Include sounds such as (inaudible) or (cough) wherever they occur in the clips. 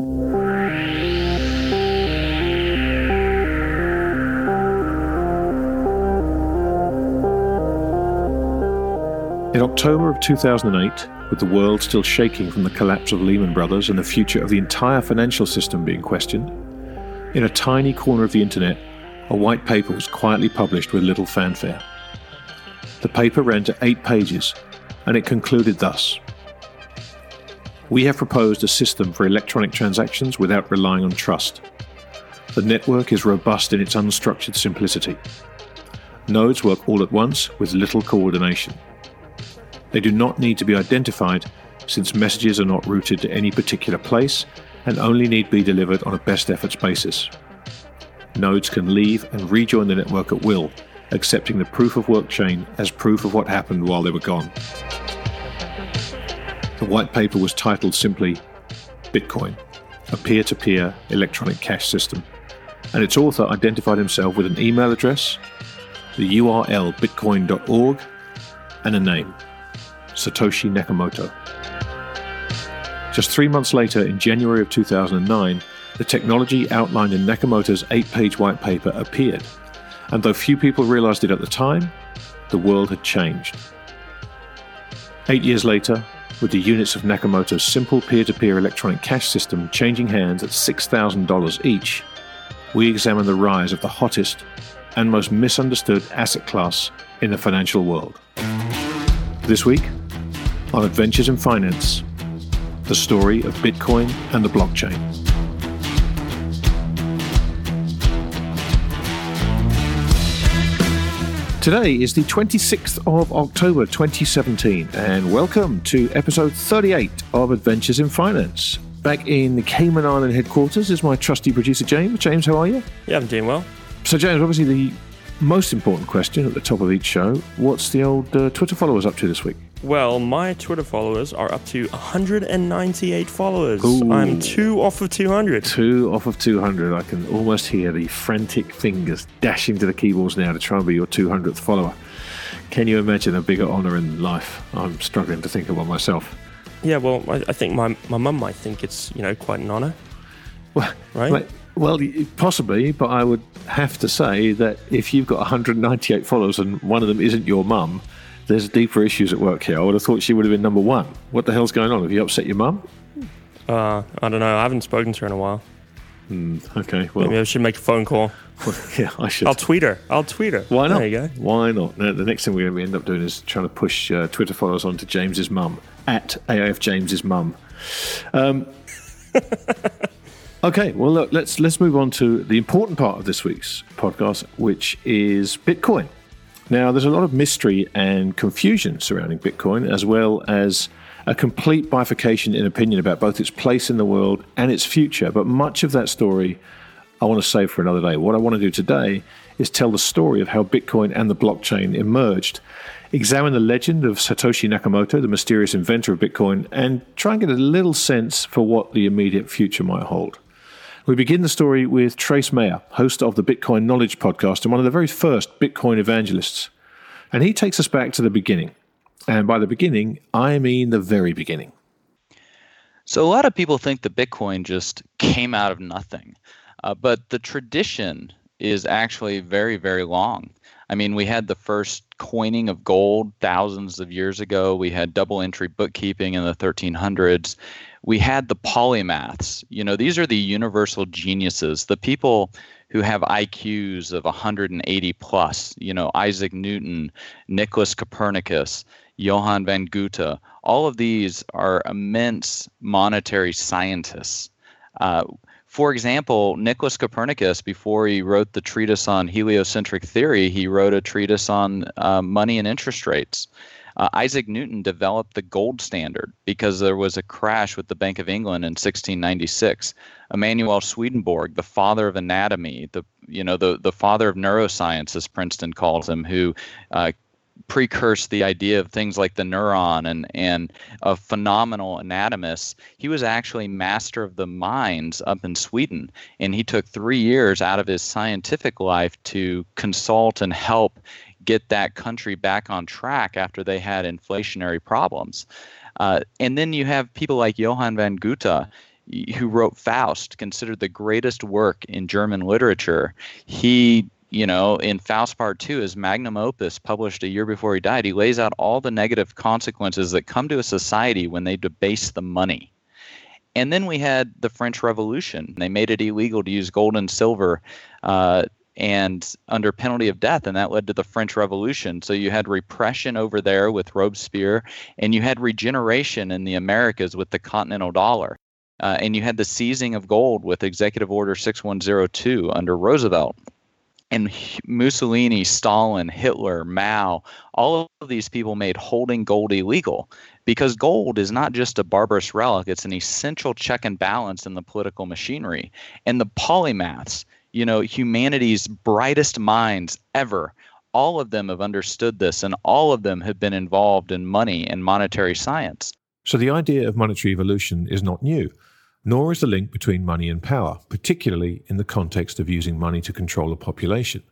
In October of 2008, with the world still shaking from the collapse of Lehman Brothers and the future of the entire financial system being questioned, in a tiny corner of the internet, a white paper was quietly published with little fanfare. The paper ran to eight pages, and it concluded thus We have proposed a system for electronic transactions without relying on trust. The network is robust in its unstructured simplicity. Nodes work all at once with little coordination. They do not need to be identified since messages are not routed to any particular place and only need be delivered on a best efforts basis. Nodes can leave and rejoin the network at will, accepting the proof of work chain as proof of what happened while they were gone. The white paper was titled simply Bitcoin, a peer to peer electronic cash system, and its author identified himself with an email address, the URL bitcoin.org, and a name. Satoshi Nakamoto. Just three months later, in January of 2009, the technology outlined in Nakamoto's eight page white paper appeared, and though few people realized it at the time, the world had changed. Eight years later, with the units of Nakamoto's simple peer to peer electronic cash system changing hands at $6,000 each, we examine the rise of the hottest and most misunderstood asset class in the financial world. This week, on Adventures in Finance, the story of Bitcoin and the blockchain. Today is the 26th of October 2017, and welcome to episode 38 of Adventures in Finance. Back in the Cayman Island headquarters is my trusty producer, James. James, how are you? Yeah, I'm doing well. So, James, obviously, the most important question at the top of each show what's the old uh, Twitter followers up to this week? Well, my Twitter followers are up to 198 followers. Ooh. I'm two off of 200. Two off of 200. I can almost hear the frantic fingers dashing to the keyboards now to try and be your 200th follower. Can you imagine a bigger honour in life? I'm struggling to think of one myself. Yeah, well, I, I think my, my mum might think it's, you know, quite an honour. Well, Right? well, well, possibly, but I would have to say that if you've got 198 followers and one of them isn't your mum, there's deeper issues at work here. I would have thought she would have been number one. What the hell's going on? Have you upset your mum? Uh, I don't know. I haven't spoken to her in a while. Okay, well, Maybe I should make a phone call. (laughs) yeah, I should. I'll tweet her. I'll tweet her. Why not? There you go. Why not? Now, the next thing we're going to end up doing is trying to push uh, Twitter followers onto James's mum at AIF James's mum. Um, (laughs) okay, well, look, let's let's move on to the important part of this week's podcast, which is Bitcoin. Now, there's a lot of mystery and confusion surrounding Bitcoin, as well as a complete bifurcation in opinion about both its place in the world and its future. But much of that story I want to save for another day. What I want to do today is tell the story of how Bitcoin and the blockchain emerged, examine the legend of Satoshi Nakamoto, the mysterious inventor of Bitcoin, and try and get a little sense for what the immediate future might hold. We begin the story with Trace Mayer, host of the Bitcoin Knowledge podcast and one of the very first Bitcoin evangelists. And he takes us back to the beginning. And by the beginning, I mean the very beginning. So a lot of people think that Bitcoin just came out of nothing, uh, but the tradition is actually very, very long. I mean, we had the first coining of gold thousands of years ago. We had double entry bookkeeping in the 1300s. We had the polymaths. You know, these are the universal geniuses, the people who have IQs of 180 plus. You know, Isaac Newton, Nicholas Copernicus, Johann van Goethe. All of these are immense monetary scientists. Uh, for example, Nicholas Copernicus, before he wrote the treatise on heliocentric theory, he wrote a treatise on uh, money and interest rates. Uh, Isaac Newton developed the gold standard because there was a crash with the Bank of England in 1696. Emanuel Swedenborg, the father of anatomy, the you know the the father of neuroscience, as Princeton calls him, who uh, precursed the idea of things like the neuron and and a phenomenal anatomist. He was actually master of the mines up in Sweden, and he took three years out of his scientific life to consult and help get that country back on track after they had inflationary problems. Uh, and then you have people like Johann van Goethe who wrote Faust, considered the greatest work in German literature. He you know, in Faust Part 2, his magnum opus, published a year before he died, he lays out all the negative consequences that come to a society when they debase the money. And then we had the French Revolution. They made it illegal to use gold and silver uh, and under penalty of death, and that led to the French Revolution. So you had repression over there with Robespierre, and you had regeneration in the Americas with the Continental Dollar. Uh, and you had the seizing of gold with Executive Order 6102 under Roosevelt and Mussolini, Stalin, Hitler, Mao, all of these people made holding gold illegal because gold is not just a barbarous relic, it's an essential check and balance in the political machinery. And the polymaths, you know, humanity's brightest minds ever, all of them have understood this and all of them have been involved in money and monetary science. So the idea of monetary evolution is not new nor is the link between money and power, particularly in the context of using money to control a population.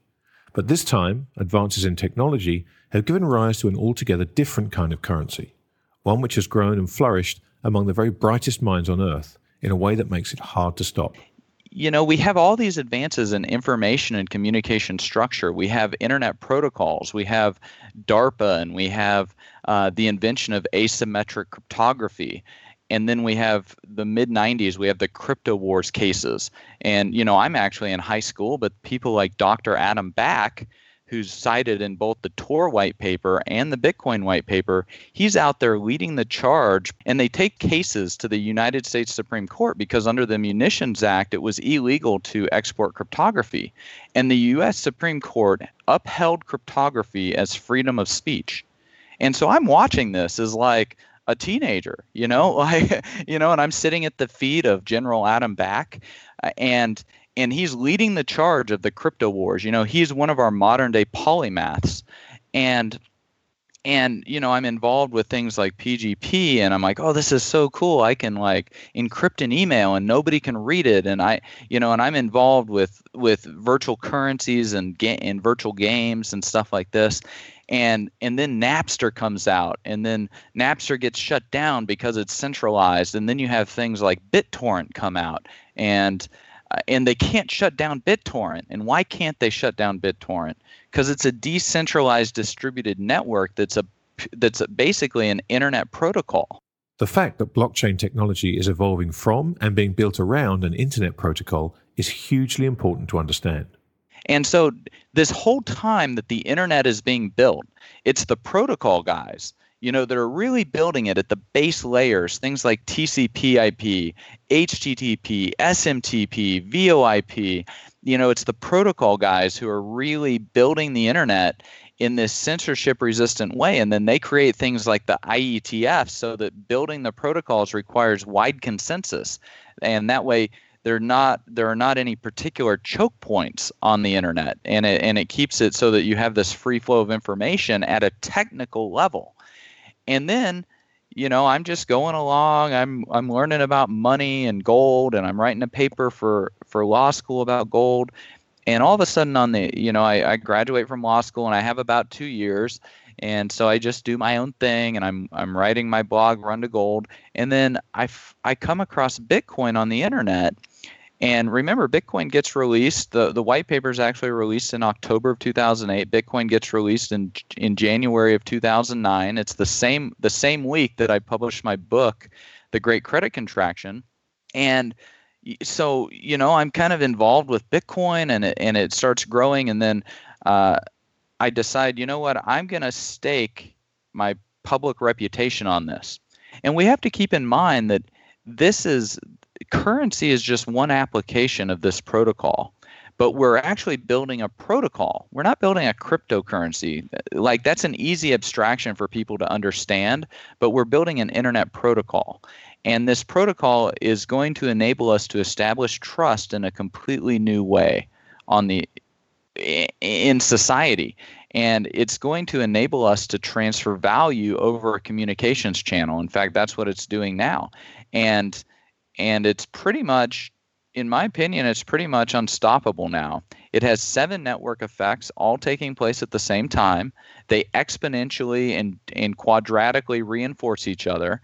But this time, advances in technology have given rise to an altogether different kind of currency, one which has grown and flourished among the very brightest minds on earth in a way that makes it hard to stop. You know, we have all these advances in information and communication structure. We have internet protocols, we have DARPA, and we have uh, the invention of asymmetric cryptography. And then we have the mid 90s we have the crypto wars cases. And you know i'm actually in high school but people like dr adam back who's cited in both the tor white paper and the bitcoin white paper he's out there leading the charge and they take cases to the united states supreme court because under the munitions act it was illegal to export cryptography. And the us supreme court upheld cryptography as freedom of speech. And so i'm watching this as like a teenager, you know, (laughs) like you know, and I'm sitting at the feet of General Adam Back, uh, and and he's leading the charge of the crypto wars. You know, he's one of our modern day polymaths, and and you know i'm involved with things like pgp and i'm like oh this is so cool. I can like encrypt an email and nobody can read it. And i you know and i'm involved with with virtual currencies and ga- and virtual games and stuff like this. And and then Napster comes out, and then Napster gets shut down because it's centralized, and then you have things like BitTorrent come out, and Uh, and they can't shut down BitTorrent. And why can't they shut down BitTorrent? Because it's a decentralized distributed network that's a that's a, basically an internet protocol. The fact that blockchain technology is evolving from and being built around an internet protocol is hugely important to understand. And so, this whole time that the internet is being built, it's the protocol guys, you know, that are really building it at the base layers, things like TCP/IP, HTTP, SMTP, VoIP. You know, it's the protocol guys who are really building the internet in this censorship resistant way. And then they create things like the IETF so that building the protocols requires wide consensus. And that way, not there are not any particular choke points on the internet and it, and it keeps it so that you have this free flow of information at a technical level and then you know i'm just going along i'm i'm learning about money and gold and i'm writing a paper for for law school about gold. And all of a sudden on the you know I, I graduate from law school and i have about two years. And so I just do my own thing, and I'm I'm writing my blog, Run to Gold, and then I, f- I come across Bitcoin on the internet, and remember, Bitcoin gets released. the The white paper is actually released in October of 2008. Bitcoin gets released in in January of 2009. It's the same the same week that I published my book, the Great Credit Contraction, and so you know I'm kind of involved with Bitcoin, and it, and it starts growing, and then uh, I decide, you know what, I'm going to stake my public reputation on this, and we have to keep in mind that this is currency is just one application of this protocol but we're actually building a protocol. We're not building a cryptocurrency. Like that's an easy abstraction for people to understand, but we're building an internet protocol. And this protocol is going to enable us to establish trust in a completely new way on the in society and it's going to enable us to transfer value over a communications channel in fact that's what it's doing now and and it's pretty much in my opinion, it's pretty much unstoppable now. It has seven network effects all taking place at the same time. They exponentially and, and quadratically reinforce each other.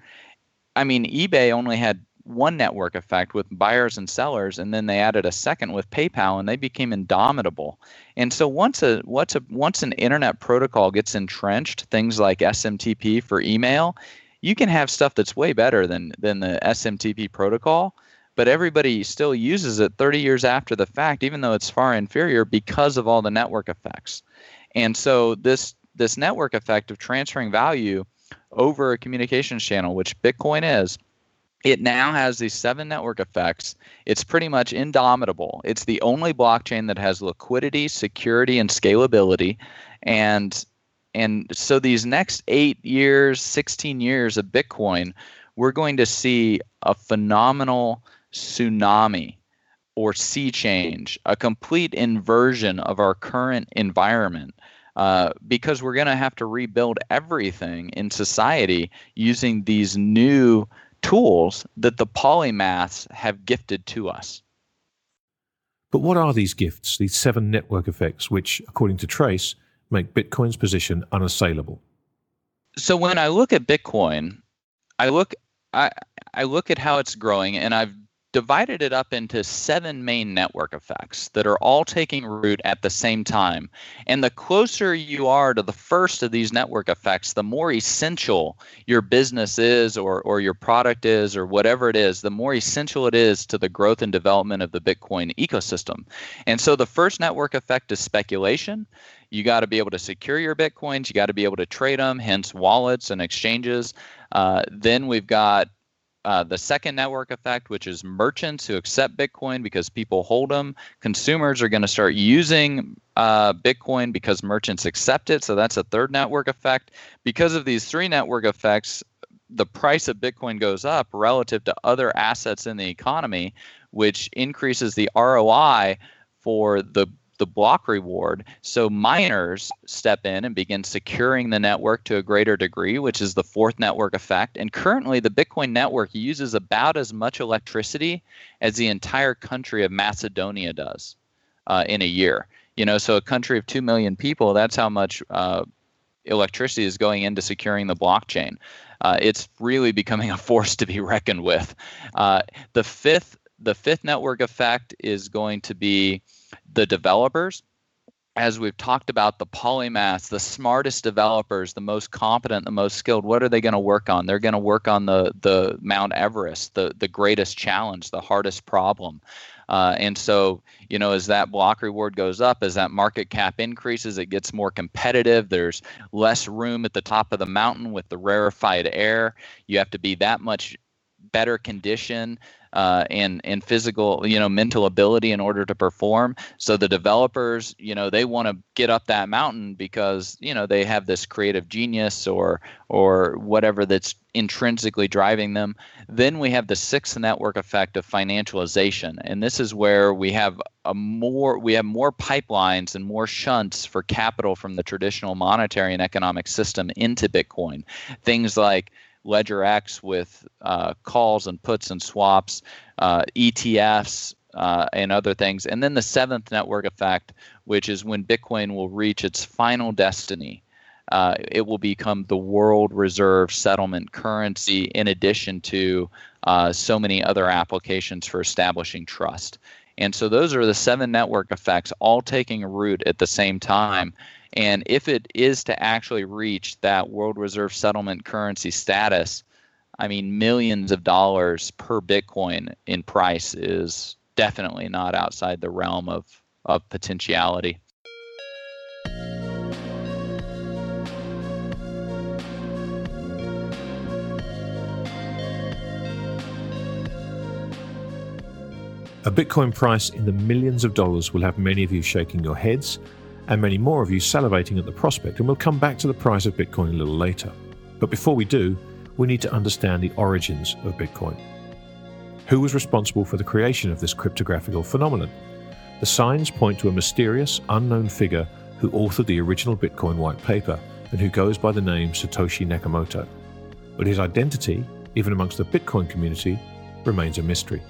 I mean, eBay only had one network effect with buyers and sellers, and then they added a second with PayPal, and they became indomitable. And so once a once a once an internet protocol gets entrenched, things like SMTP for email, you can have stuff that's way better than than the SMTP protocol but everybody still uses it 30 years after the fact, even though it's far inferior because of all the network effects. And so this this network effect of transferring value over a communications channel, which Bitcoin is, it now has these seven network effects. It's pretty much indomitable. It's the only blockchain that has liquidity, security, and scalability. And and so these next eight years, 16 years of Bitcoin, we're going to see a phenomenal tsunami or sea change, a complete inversion of our current environment. Uh, because we're going to have to rebuild everything in society using these new tools that the polymaths have gifted to us. But what are these gifts, these seven network effects, which, according to Trace, make Bitcoin's position unassailable? So when I look at Bitcoin, I look I, I look at how it's growing, and I've divided it up into seven main network effects that are all taking root at the same time. And the closer you are to the first of these network effects, the more essential your business is or, or your product is or whatever it is, the more essential it is to the growth and development of the Bitcoin ecosystem. And so the first network effect is speculation. You got to be able to secure your Bitcoins, you got to be able to trade them, hence wallets and exchanges. Uh, then we've got uh, the second network effect, which is merchants who accept Bitcoin because people hold them. Consumers are going to start using uh, Bitcoin because merchants accept it. So that's a third network effect. Because of these three network effects, the price of Bitcoin goes up relative to other assets in the economy, which increases the ROI for the the block reward. So miners step in and begin securing the network to a greater degree, which is the fourth network effect. And currently, the Bitcoin network uses about as much electricity as the entire country of Macedonia does uh, in a year. You know, so a country of 2 million people, that's how much uh, electricity is going into securing the blockchain. Uh, it's really becoming (laughs) a force to be reckoned with. Uh, the fifth the fifth network effect is going to be the developers as we've talked about the polymaths the smartest developers the most competent the most skilled what are they going to work on? They're going to work on the the mount everest the the greatest challenge the hardest problem. Uh, and so you know as that block reward goes up as that market cap increases it gets more competitive there's less room at the top of the mountain with the rarefied air you have to be that much better condition uh, and and physical, you know, mental ability in order to perform. So the developers, you know, they want to get up that mountain because you know they have this creative genius or or whatever that's intrinsically driving them. Then we have the sixth network effect of financialization, and this is where we have a more we have more pipelines and more shunts for capital from the traditional monetary and economic system into Bitcoin. Things like LedgerX with uh, calls and puts and swaps, uh, ETFs, uh, and other things. And then the seventh network effect, which is when Bitcoin will reach its final destiny. Uh, it will become the world reserve settlement currency in addition to uh, so many other applications for establishing trust. And so those are the seven network effects all taking root at the same time. And if it is to actually reach that world reserve settlement currency status, I mean, millions of dollars per Bitcoin in price is definitely not outside the realm of, of potentiality. A Bitcoin price in the millions of dollars will have many of you shaking your heads and many more of you salivating at the prospect, and we'll come back to the price of Bitcoin a little later. But before we do, we need to understand the origins of Bitcoin. Who was responsible for the creation of this cryptographical phenomenon? The signs point to a mysterious, unknown figure who authored the original Bitcoin white paper and who goes by the name Satoshi Nakamoto. But his identity, even amongst the Bitcoin community, remains a mystery.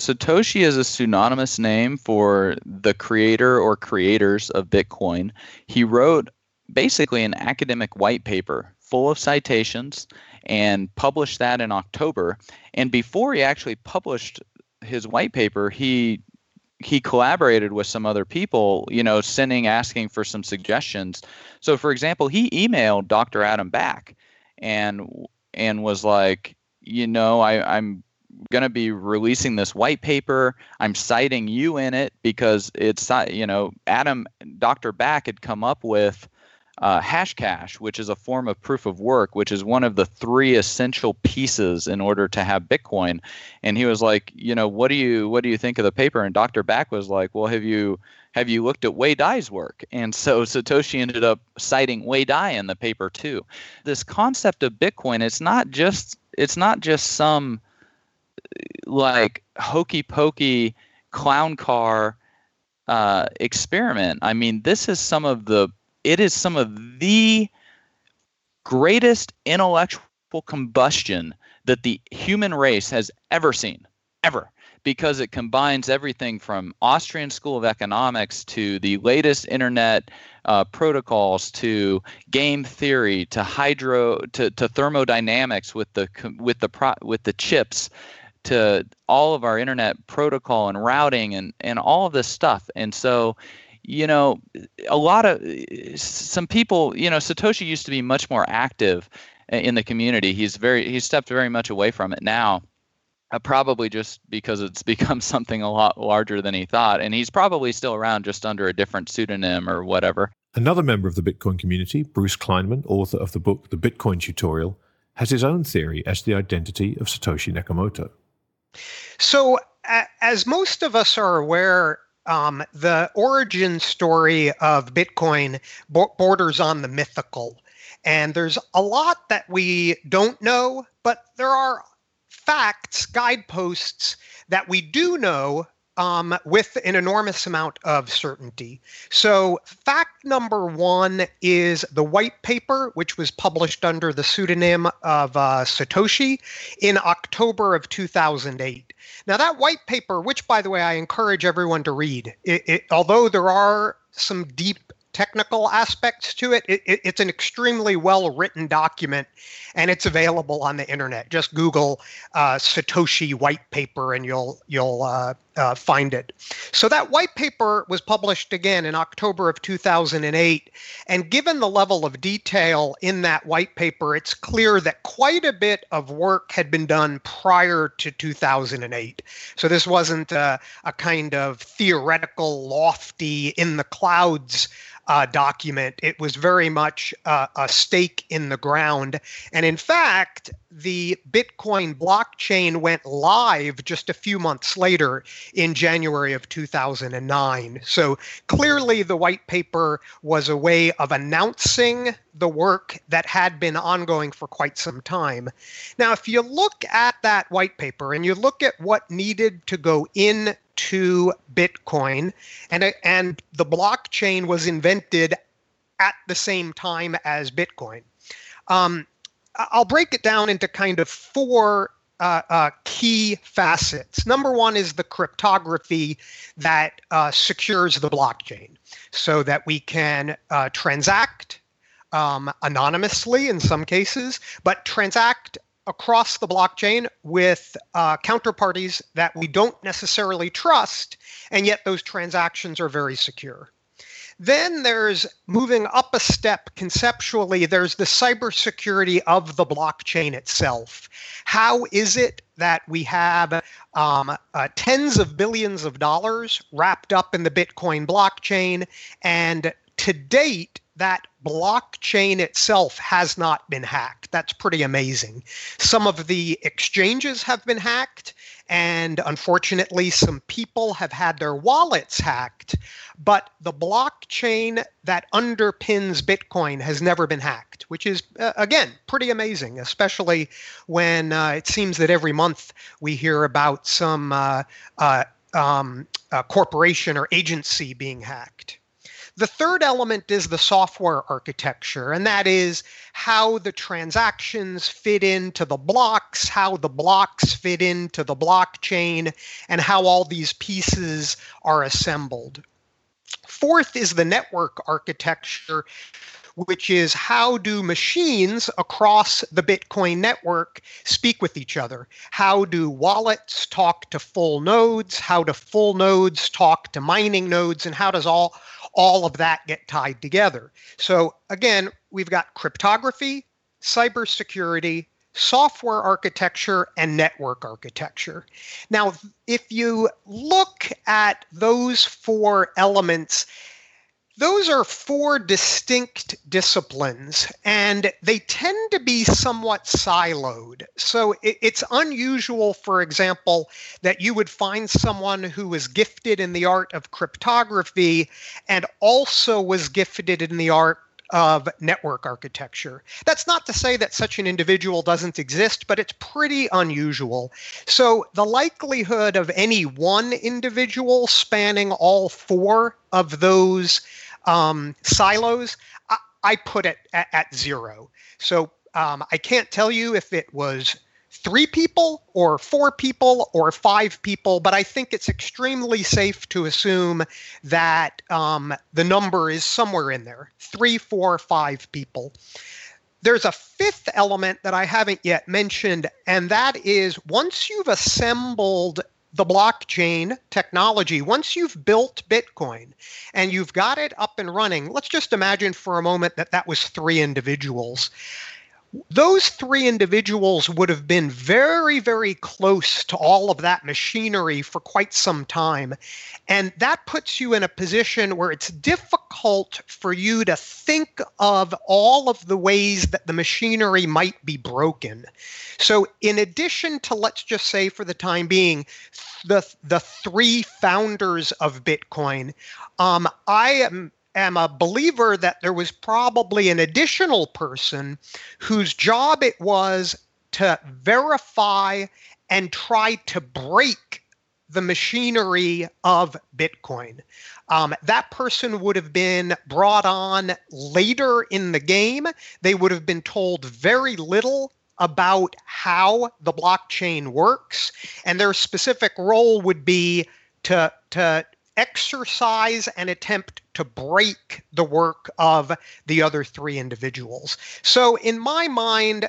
Satoshi is a pseudonymous name for the creator or creators of Bitcoin. He wrote basically an academic white paper full of citations and published that in October. And before he actually published his white paper, he he collaborated with some other people, you know, sending asking for some suggestions. So for example, he emailed Dr. Adam Back and and was like, you know, I, I'm going to be releasing this white paper. I'm citing you in it because it's, you know, Adam, Dr. Back had come up with uh, Hashcash, which is a form of proof of work, which is one of the three essential pieces in order to have Bitcoin. And he was like, you know, what do you what do you think of the paper? And Dr. Back was like, well, have you have you looked at Wei Dai's work? And so (laughs) Satoshi ended up citing Wei Dai in the paper too. This concept of Bitcoin, it's not just it's not just some like hokey pokey clown car uh, experiment. I mean, this is some of the it is some of the greatest intellectual combustion that the human race has ever seen, ever, because it combines everything from Austrian School of Economics to the latest internet uh, protocols to game theory to hydro to, to thermodynamics with the with the pro, with the chips to all of our internet protocol and routing and, and all of this stuff. And so, you know, a lot of some people, you know, Satoshi used to be much more active in the community. He's very, he's stepped very much away from it now. Uh, probably just because it's (laughs) become something a lot larger than he thought. And he's probably still around just under a different pseudonym or whatever. Another member of the Bitcoin community, Bruce Kleinman, author of the book The Bitcoin Tutorial, has his own theory as to the identity of Satoshi Nakamoto. So, as most of us are aware, um, the origin story of Bitcoin borders on the mythical. And there's a lot that we don't know, but there are facts, guideposts that we do know um, with an enormous amount of certainty. So, fact number one is the white paper, which was published under the pseudonym of uh, Satoshi in October of 2008. Now, that white paper, which by the way I encourage everyone to read, it, it, although there are some deep technical aspects to it. It, it. It's an extremely well written document and it's available on the internet. Just Google uh, Satoshi white paper and you'll you'll uh, uh, find it. So that white paper was published again in October of 2008, and given the level of detail in that white paper, it's clear that quite a bit of work had been done prior to 2008. So this wasn't a, a kind of theoretical, lofty, in the clouds uh, document. It was very much uh, a stake in the ground. And in fact, the Bitcoin blockchain went live just a few months later in January of 2009. So clearly, the white paper was a way of announcing the work that had been ongoing for quite some time. Now, if you look at that white paper and you look at what needed to go in to Bitcoin, and and the blockchain was invented at the same time as Bitcoin. Um, I'll break it down into kind of four uh, uh, key facets. Number one is the cryptography that uh, secures the blockchain so that we can uh, transact um, anonymously in some cases, but transact across the blockchain with uh, counterparties that we don't necessarily trust, and yet those transactions are very secure. Then there's moving up a step conceptually, there's the cybersecurity of the blockchain itself. How is it that we have um, uh, tens of billions of dollars wrapped up in the Bitcoin blockchain? And to date, that blockchain itself has not been hacked. That's pretty amazing. Some of the exchanges have been hacked, and unfortunately, some people have had their wallets hacked. But the blockchain that underpins Bitcoin has never been hacked, which is, uh, again, pretty amazing, especially when uh, it seems that every month we hear about some uh, uh um, corporation or agency being hacked. The third element is the software architecture, and that is how the transactions fit into the blocks, how the blocks fit into the blockchain, and how all these pieces are assembled. Fourth is the network architecture, which is how do machines across the Bitcoin network speak with each other? How do wallets talk to full nodes? How do full nodes talk to mining nodes? And how does all all of that get tied together. So again, we've got cryptography, cybersecurity, software architecture, and network architecture. Now, if you look at those four elements, those are four distinct disciplines, and they tend to be somewhat siloed. So it's unusual, for example, that you would find someone who was gifted in the art of cryptography and also was gifted in the art of network architecture. That's not to say that such an individual doesn't exist, but it's pretty unusual. So the likelihood of any one individual spanning all four of those um, silos, I, I, put it at, at zero. So um, I can't tell you if it was three people or four people or five people, but I think it's extremely safe to assume that um, the number is somewhere in there three, four, five people. There's a fifth element that I haven't yet mentioned, and that is once you've assembled the blockchain technology, once you've built Bitcoin and you've got it up and running, let's just imagine for a moment that that was three individuals those three individuals would have been very, very close to all of that machinery for quite some time. And that puts you in a position where it's difficult for you to think of all of the ways that the machinery might be broken. So, in addition to, let's just say for the time being, the, the three founders of Bitcoin, um, I am am a believer that there was probably an additional person whose job it was to verify and try to break the machinery of Bitcoin. Um, that person would have been brought on later in the game. They would have been told very little about how the blockchain works, and their specific role would be to to exercise and attempt to break the work of the other three individuals. So, in my mind,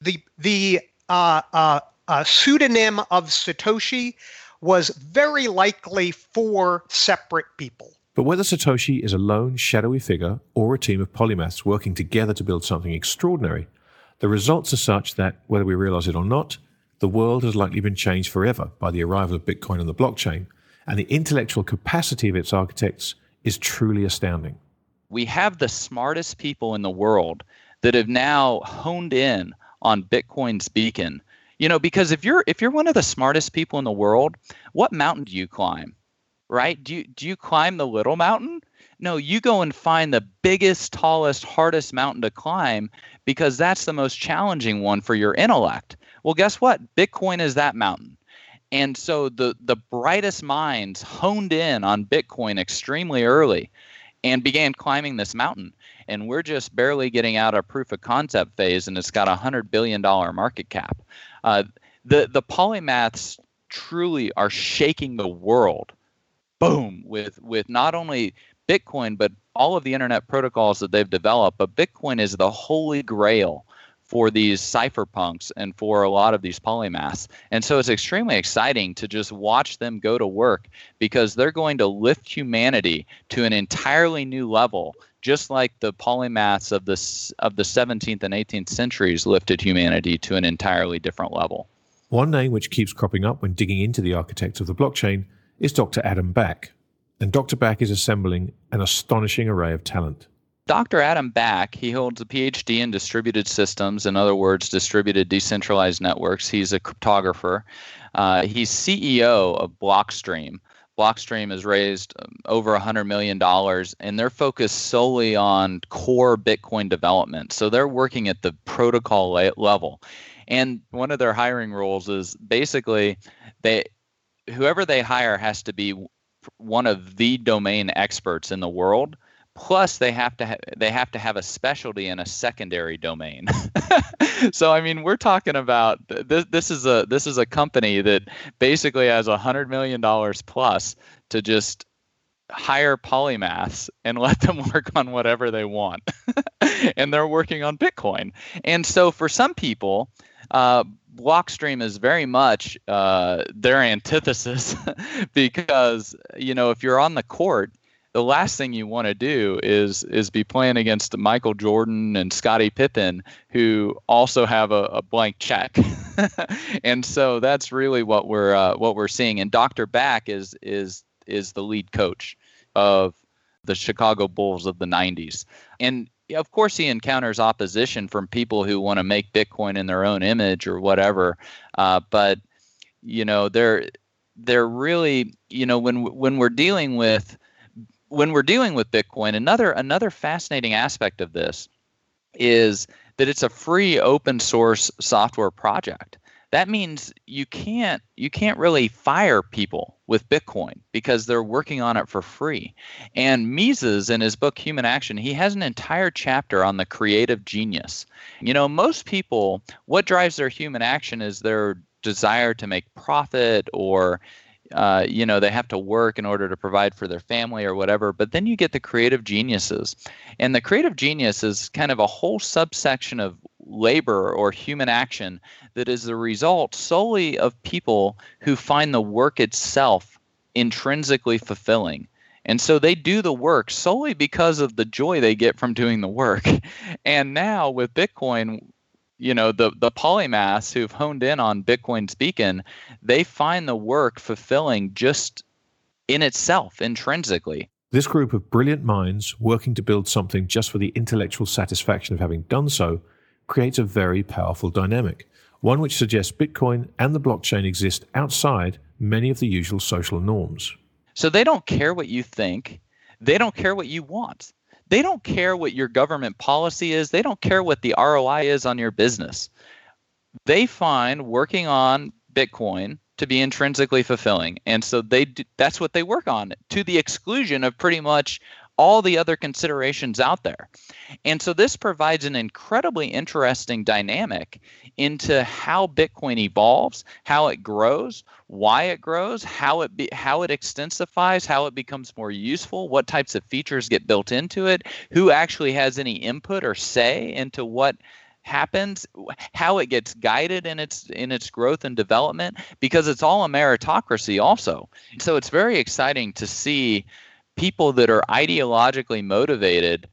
the the uh, uh, uh, pseudonym of Satoshi was very likely four separate people. But whether Satoshi is a lone, shadowy figure or a team of polymaths working together to build something extraordinary, the results are such that, whether we realize it or not, the world has likely been changed forever by the arrival of Bitcoin and the blockchain and the intellectual capacity of its architects is truly astounding. We have the smartest people in the world that have now honed in on Bitcoin's beacon. You know, because if you're if you're one of the smartest people in the world, what mountain do you climb? Right? Do you do you climb the little mountain? No, you go and find the biggest, tallest, hardest mountain to climb because that's the most challenging one for your intellect. Well, guess what? Bitcoin is that mountain. And so the the brightest minds honed in on Bitcoin extremely early and began climbing this mountain. And we're just barely getting out of proof of concept phase, and it's got a hundred billion dollar market cap. Uh, the the polymaths truly are shaking the world. Boom with with not only Bitcoin but all of the internet protocols that they've developed. But Bitcoin is the holy grail for these cypherpunks and for a lot of these polymaths. And so it's extremely exciting to just watch them go to work because they're going to lift humanity to an entirely new level, just like the polymaths of the, of the 17th and 18th centuries lifted humanity to an entirely different level. One name which keeps cropping up when digging into the architects of the blockchain is Dr. Adam Back. And Dr. Back is assembling an astonishing array of talent. Dr. Adam Back, he holds a PhD in distributed systems, in other words, distributed decentralized networks. He's a cryptographer. Uh, he's CEO of Blockstream. Blockstream has raised um, over $100 million, and they're focused solely on core Bitcoin development. So they're working at the protocol level. And one of their hiring rules is basically they whoever they hire has to be one of the domain experts in the world plus they have to ha- they have to have a specialty in a secondary domain. (laughs) So i mean we're talking about this this is a this is a company that basically has a hundred million dollars plus to just hire polymaths and (laughs) let them work on whatever they want. (laughs) And they're working on bitcoin. And so for some people uh, blockstream is very much uh, their antithesis because you know if you're on the court the last thing you want to do is is be playing against Michael Jordan and Scottie Pippen, who also have a, a blank check, (laughs) and so that's really what we're uh, what we're seeing. And Dr. Back is is is the lead coach of the Chicago Bulls of the '90s, and of course he encounters opposition from people who want to make Bitcoin in their own image or whatever, uh, but you know they're they're really you know when when we're dealing with when we're dealing with Bitcoin, another another fascinating aspect of this is that it's a free open source software project. That means you can't you can't really fire people with Bitcoin because they're working on it for free. And Mises in his book Human Action, he has an entire chapter on the creative genius. You know, most people what drives their human action is their desire to make profit or uh, you know they have to work in order to provide for their family or whatever but then you get the creative geniuses. And the creative genius is kind of a whole subsection of labor or human action that is the result solely of people who find the work itself intrinsically fulfilling. And so they do the work solely because of the joy they get from doing the work. (laughs) And now with bitcoin you know the the polymaths who've honed in on bitcoin's beacon they find the work fulfilling just in itself intrinsically. This group of brilliant minds working to build something just for the intellectual satisfaction of having done so creates a very powerful dynamic one which suggests bitcoin and the blockchain exist outside many of the usual social norms. So they don't care what you think. They don't care what you want they don't care what your government policy is. They don't care what the ROI is on your business. They find working on Bitcoin to be intrinsically fulfilling. And so they do, that's what they work on to the exclusion of pretty much all the other considerations out there. And so this provides an incredibly interesting dynamic into how Bitcoin evolves, how it grows, why it grows, how it be, how it extensifies, how it becomes more useful, what types of features get built into it, who actually has any input or say into what happens how it gets guided in its in its growth and development because it's all a meritocracy also. So it's very exciting to see people that are ideologically motivated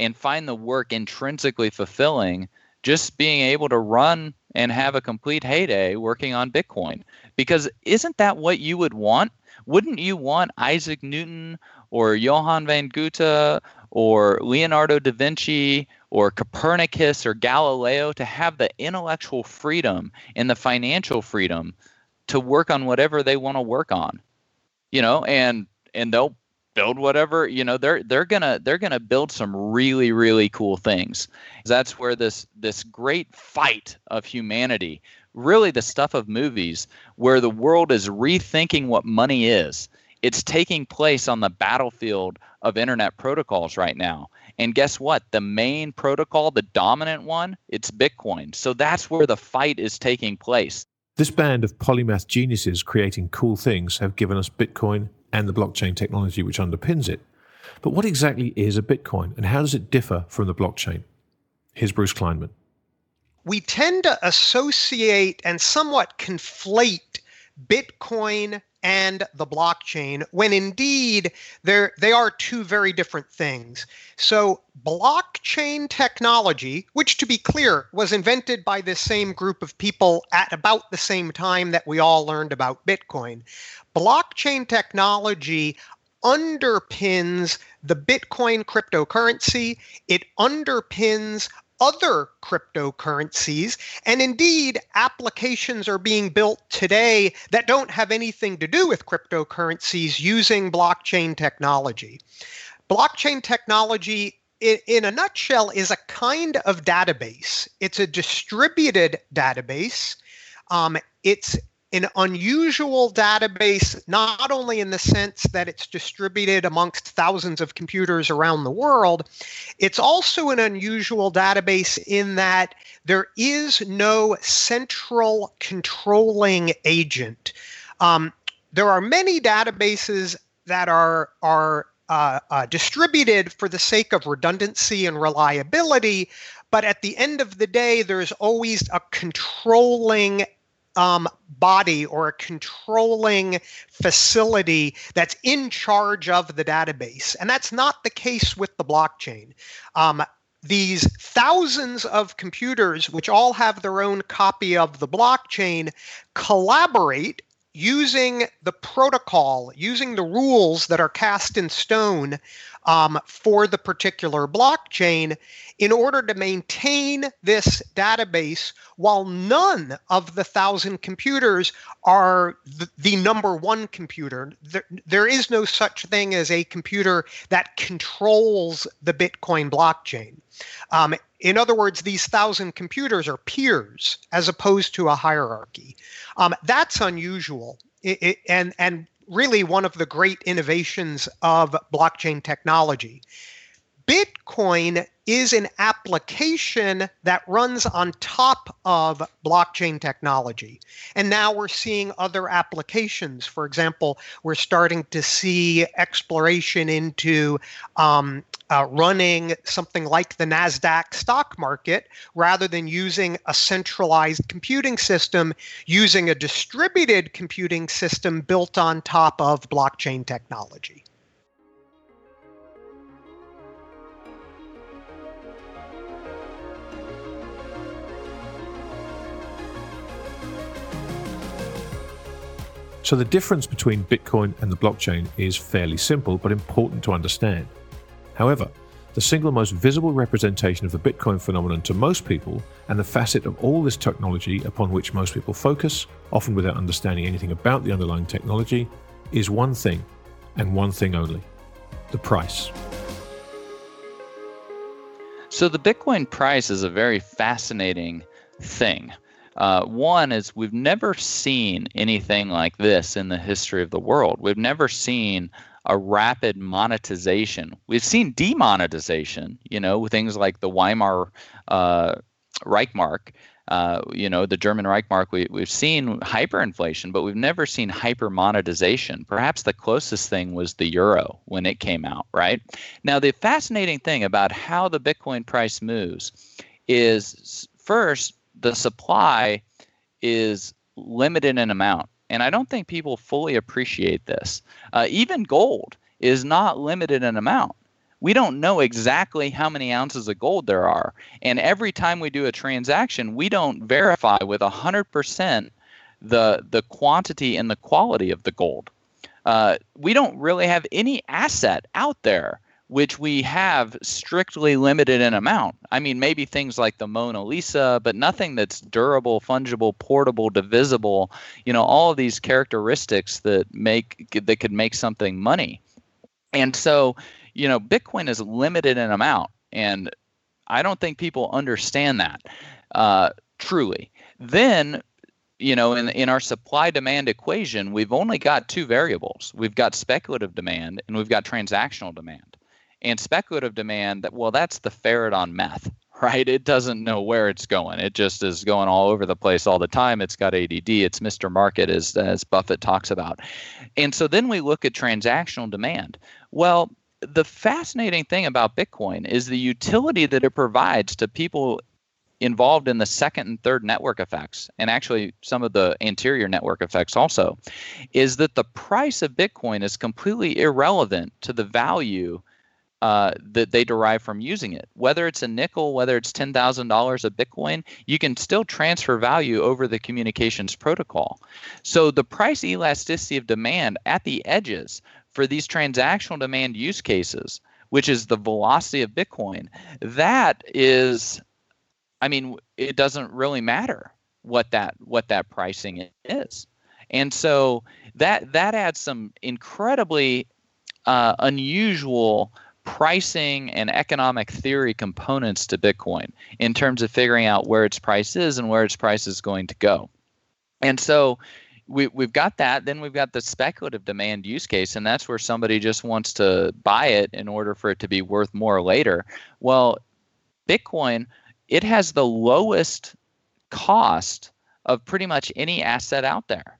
and find the work intrinsically fulfilling just being able to run and have a complete heyday working on bitcoin. Because isn't that what you would want? Wouldn't you want isaac newton or johann van goethe or leonardo da vinci or copernicus or galileo to have the intellectual freedom and the financial freedom to work on whatever they want to work on? You know and and they'll build whatever you know they're they're gonna they're gonna build some really really cool things. That's where this this great fight of humanity really the stuff of movies where the world is rethinking what money is. It's taking place on the battlefield of internet protocols right now. And guess what? The main protocol the dominant one it's bitcoin. So that's where the fight is taking place. This band of polymath geniuses creating cool things have given us bitcoin and the blockchain technology which underpins it. But what exactly is a Bitcoin and how does it differ from the blockchain? Here's Bruce Kleinman. we tend to associate and somewhat conflate Bitcoin and the blockchain when indeed they are two very different things. So, blockchain technology, which to be clear was invented by this same group of people at about the same time that we all learned about Bitcoin, blockchain technology underpins the Bitcoin cryptocurrency. It underpins other cryptocurrencies. And indeed, applications are being built today that don't have anything to do with cryptocurrencies using blockchain technology. Blockchain technology, in, a nutshell, is a kind of database, it's a distributed database. Um, it's an unusual database, not only in the sense that it's distributed amongst thousands of computers around the world, it's also an unusual database in that there is no central controlling agent. Um, there are many databases that are are uh, uh, distributed for the sake of redundancy and reliability, but at the end of the day, there's always a controlling um, body or a controlling facility that's in charge of the database. And that's not the case with the blockchain. Um, these thousands of computers, which all have their own copy of the blockchain, collaborate using the protocol, using the rules that are cast in stone um, for the particular blockchain in order to maintain this database while none of the thousand computers are the, the number one computer. There, there is no such thing as a computer that controls the Bitcoin blockchain. Um, in other words, these thousand computers are peers as opposed to a hierarchy. Um, that's unusual. It, it, and, and really one of the great innovations of blockchain technology. Bitcoin is an application that runs on top of blockchain technology. And now we're seeing other applications. For example, we're starting to see exploration into um, uh, running something like the NASDAQ stock market rather than using a centralized computing system, using a distributed computing system built on top of blockchain technology. So the difference between Bitcoin and the blockchain is fairly simple but important to understand. However, the single most visible representation of the Bitcoin phenomenon to most people, and the facet of all this technology upon which most people focus, often without understanding anything about the underlying technology, is one thing, and one thing only the price. So, the Bitcoin price is a very fascinating thing. Uh, one is we've never seen anything like this in the history of the world. We've never seen a rapid monetization. We've seen demonetization, you know, things like the Weimar uh, Reichmark, uh, you know, the German Reichmark. We, we've seen hyperinflation, but we've never seen hyper monetization. Perhaps the closest thing was the euro when it came out, right? Now, the fascinating thing about how the Bitcoin price moves is first, the supply is limited in amount. And I don't think people fully appreciate this. Uh, even gold is not limited in amount. We don't know exactly how many ounces of gold there are. And every time we do a transaction, we don't verify with 100% the, the quantity and the quality of the gold. Uh, we don't really have any asset out there which we have strictly limited in amount. I mean, maybe things like the Mona Lisa, but nothing that's durable, fungible, portable, divisible. You know, all of these characteristics that make that could make something money. And so, you know, Bitcoin is limited in amount, and I don't think people understand that uh, truly. Then you know, in, in our supply demand equation, we've only got two variables. We've got speculative demand and we've got transactional demand. And speculative demand, that well, that's the ferret on meth, (laughs) right? It doesn't know where it's going. It just is going all over the place all the time. It's got ADD. It's Mr. Market, as, as Buffett talks about. And so then we look at transactional demand. Well, the fascinating thing about Bitcoin is the utility that it provides to people involved in the second and third network effects, and actually some of the anterior network effects also, is that the price of Bitcoin is completely irrelevant to the value uh, that they derive from using it. Whether it's a nickel, whether it's $10,000 of Bitcoin, you can still transfer value over the communications protocol. So the price elasticity of demand at the edges for these transactional demand use cases, which is the velocity of Bitcoin, that is, I mean, it doesn't really matter what that what that pricing is, and so that that adds some incredibly uh, unusual pricing and economic theory components to Bitcoin in terms of figuring out where its price is and where its price is going to go. And so we, we've got that. Then we've got the speculative demand use case, and that's where somebody just wants to buy it in order for it to be worth more later. Well, Bitcoin, it has the lowest cost of pretty much any asset out there.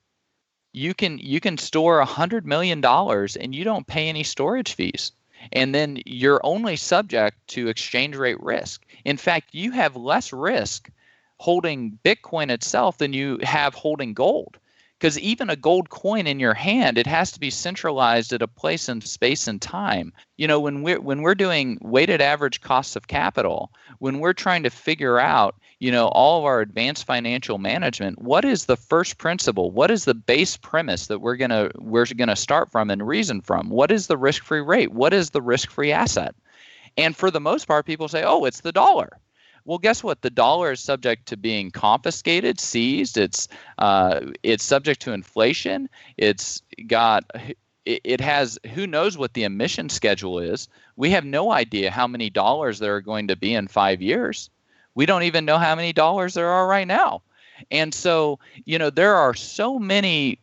You can you can store a hundred million dollars and you don't pay any storage fees and then you're only subject to exchange rate risk. In fact, you have less risk holding Bitcoin itself than you have holding gold. Because even a gold coin in your hand, it has to be centralized at a place in space and time. You know, when we're when we're doing weighted average costs of capital, when we're trying to figure out, you know, all of our advanced financial management, what is the first principle? What is the base premise that we're gonna we're gonna start from and reason from? What is the risk-free rate? What is the risk-free asset? And for the most part, people say, oh, it's the dollar. Well, guess what? The dollar is subject to being confiscated, seized. It's uh, it's subject to inflation. It's got it, has who knows what the emission schedule is. We have no idea how many dollars there are going to be in five years. We don't even know how many dollars there are right now. And so, you know, there are so many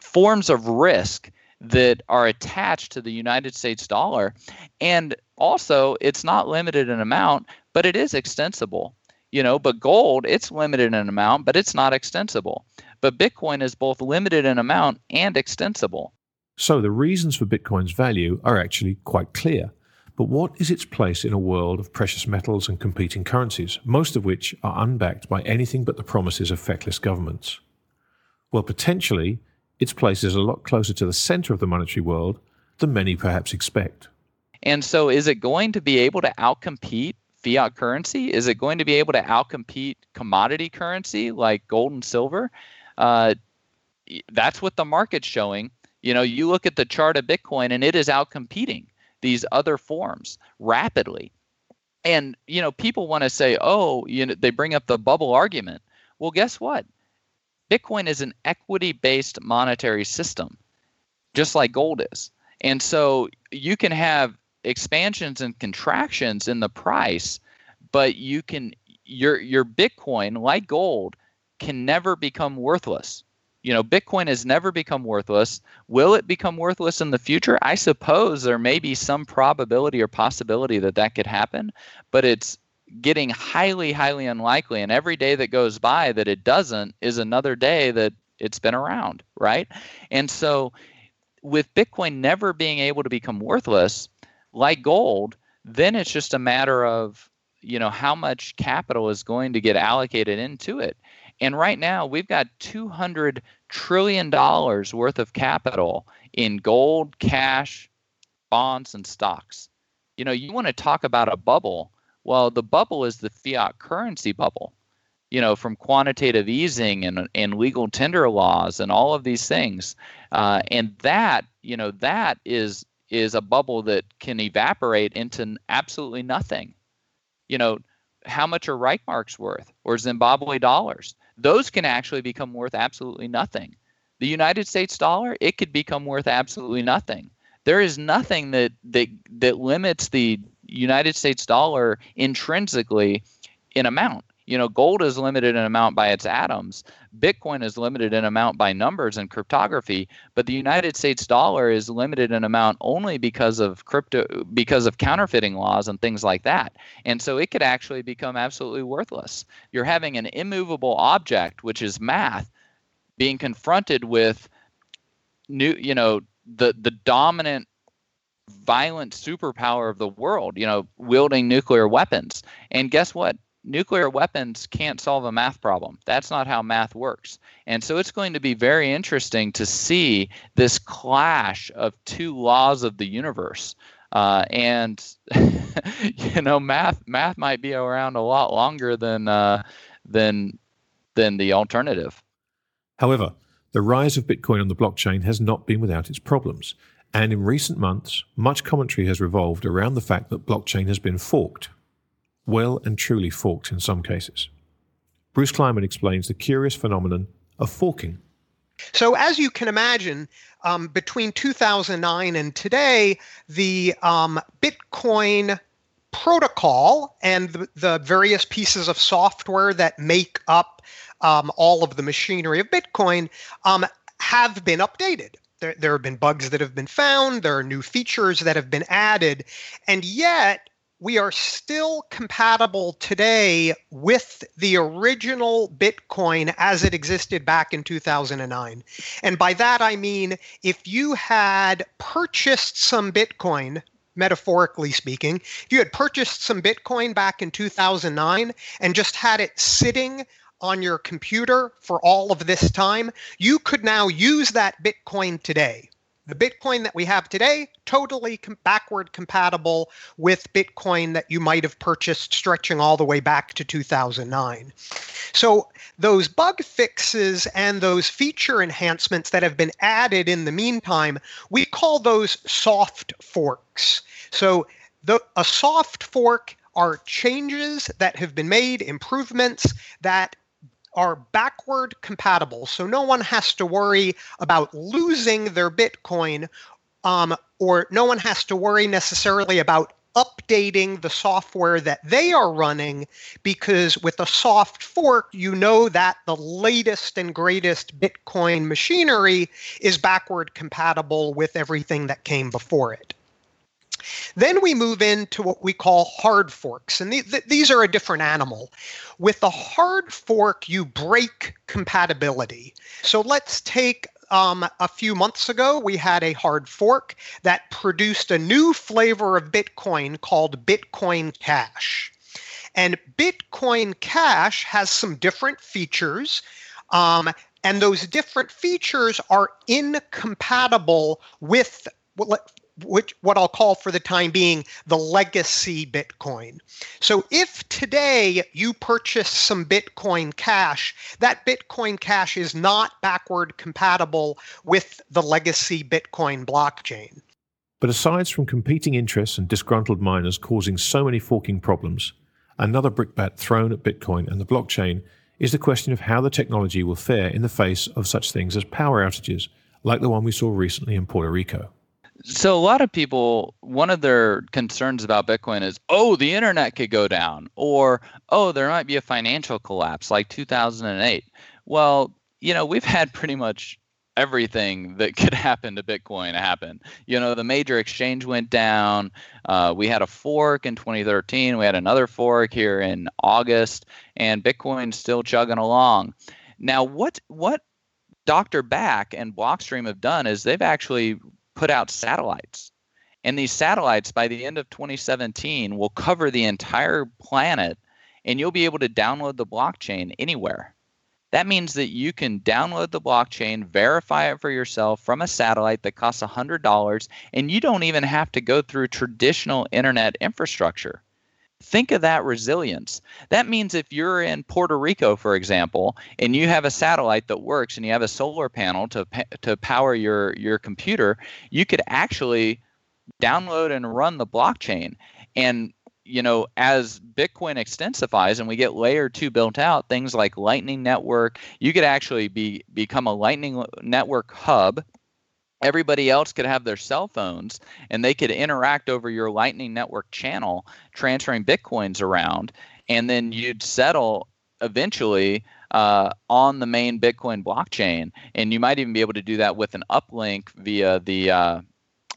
forms of risk that are attached to the United States dollar. And also, it's not limited in amount, but it is extensible. You know, but gold, it's limited in amount, but it's not extensible. But Bitcoin is both limited in amount and extensible. So the reasons for Bitcoin's value are actually quite clear. But what is its place in a world of precious metals and competing currencies, most of which are unbacked by anything but the promises of feckless governments? Well, potentially, its place is a lot closer to the center of the monetary world than many perhaps expect. And so, is it going to be able to outcompete fiat currency? Is it going to be able to outcompete commodity currency like gold and silver? Uh, that's what the market's showing. You know, you look at the chart of Bitcoin and it is outcompeting these other forms rapidly. And you know, people want to say, "Oh, you know," they bring up the bubble argument. Well, guess what? Bitcoin is an equity-based monetary system, just like gold is. And so you can have expansions and contractions in the price, but you can your your Bitcoin, like gold, can never become worthless. You know, Bitcoin has never become worthless. Will it become worthless in the future? I suppose there may be some probability or possibility that that could happen, but it's getting highly, highly unlikely. And every day that goes by that it doesn't is another day that it's been around, right? And so, with Bitcoin never being able to become worthless, like gold, then it's just a matter of you know how much capital is going to get allocated into it. And right now we've got 200 trillion dollars worth of capital in gold, cash, bonds and stocks. You know, you want to talk about a bubble. Well, the bubble is the fiat currency bubble. You know, from quantitative easing and, and legal tender laws and all of these things. Uh, and that, you know, that is is a bubble that can evaporate into absolutely nothing. You know, how much are Reichmarks worth or Zimbabwe dollars? Those can actually become worth absolutely nothing. The United States dollar, it could become worth absolutely nothing. There is nothing that that that limits the United States dollar intrinsically in amount. You know, gold is limited in amount by its atoms. Bitcoin is limited in amount by numbers and cryptography, but the United States dollar is limited in amount only because of crypto because of counterfeiting laws and things like that. And so it could actually become absolutely worthless. You're having an immovable object, which is math, being confronted with new, you know, the the dominant violent superpower of the world, you know, wielding nuclear weapons. And guess what? Nuclear weapons can't solve a math problem. That's not how math works. And so it's going to be very interesting to see this clash of two laws of the universe. Uh, and (laughs) you know, math math might be around a lot longer than uh, than than the alternative. However, the rise of Bitcoin on the blockchain has not been without its problems. And in recent months, much commentary has revolved around the fact that blockchain has been forked. Well and truly forked in some cases. Bruce Kleiman explains the curious phenomenon of forking. So, as you can imagine, um, between 2009 and today, the um, Bitcoin protocol and the, the, various pieces of software that make up um, all of the machinery of Bitcoin um, have been updated. There, there have been bugs that have been found, there are new features that have been added, and yet we are still compatible today with the original Bitcoin as it existed back in 2009. And by that, I mean if you had purchased some Bitcoin, metaphorically speaking, if you had purchased some Bitcoin back in 2009 and just had it sitting on your computer for all of this time, you could now use that Bitcoin today the Bitcoin that we have today, totally com- backward compatible with Bitcoin that you might have purchased stretching all the way back to 2009. So, those bug fixes and those feature enhancements that have been added in the meantime, we call those soft forks. So, the, a soft fork are changes that have been made, improvements that are backward compatible. So no one has to worry about losing their Bitcoin, um, or no one has to worry necessarily about updating the software that they are running because with a soft fork, you know that the latest and greatest Bitcoin machinery is backward compatible with everything that came before it. Then we move into what we call hard forks, and th- these are a different animal. With a hard fork, you break compatibility. So let's take um, a few months ago, we had a hard fork that produced a new flavor of Bitcoin called Bitcoin Cash. And Bitcoin Cash has some different features. Um, and those different features are incompatible with which what I'll call for the time being the legacy Bitcoin. So if today you purchase some Bitcoin Cash, that Bitcoin Cash is not backward compatible with the legacy Bitcoin blockchain. But aside from competing interests and disgruntled miners causing so many forking problems, another brickbat thrown at Bitcoin and the blockchain is the question of how the technology will fare in the face of such things as power outages, like the one we saw recently in Puerto Rico. So a lot of people, one of their concerns about Bitcoin is, oh, the internet could go down, or oh, there might be a financial collapse like 2008. Well, you know, we've had pretty much everything that could (laughs) happen to Bitcoin happen. You know, the major exchange went down. Uh, we had a fork in 2013. We had another fork here in August, and Bitcoin's still chugging along. Now, what what Dr. Back and Blockstream have done is they've actually put out satellites. And these satellites, by the end of 2017, will cover the entire planet, and you'll be able to download the blockchain anywhere. That means that you can download the blockchain, verify it for yourself from a satellite that costs $100, and you don't even have to go through traditional internet infrastructure. Think of that resilience. That means if you're in Puerto Rico, for example, and you have a satellite that works and you have a solar panel to to power your your computer, you could actually download and run the blockchain. And you know, as Bitcoin extensifies and we get layer two built out, things like Lightning Network, you could actually be become a Lightning Network hub everybody else could have their cell phones and they could interact over your lightning network channel transferring bitcoins around and then you'd settle eventually uh, on the main bitcoin blockchain. And you might even be able to do that with an uplink via the uh,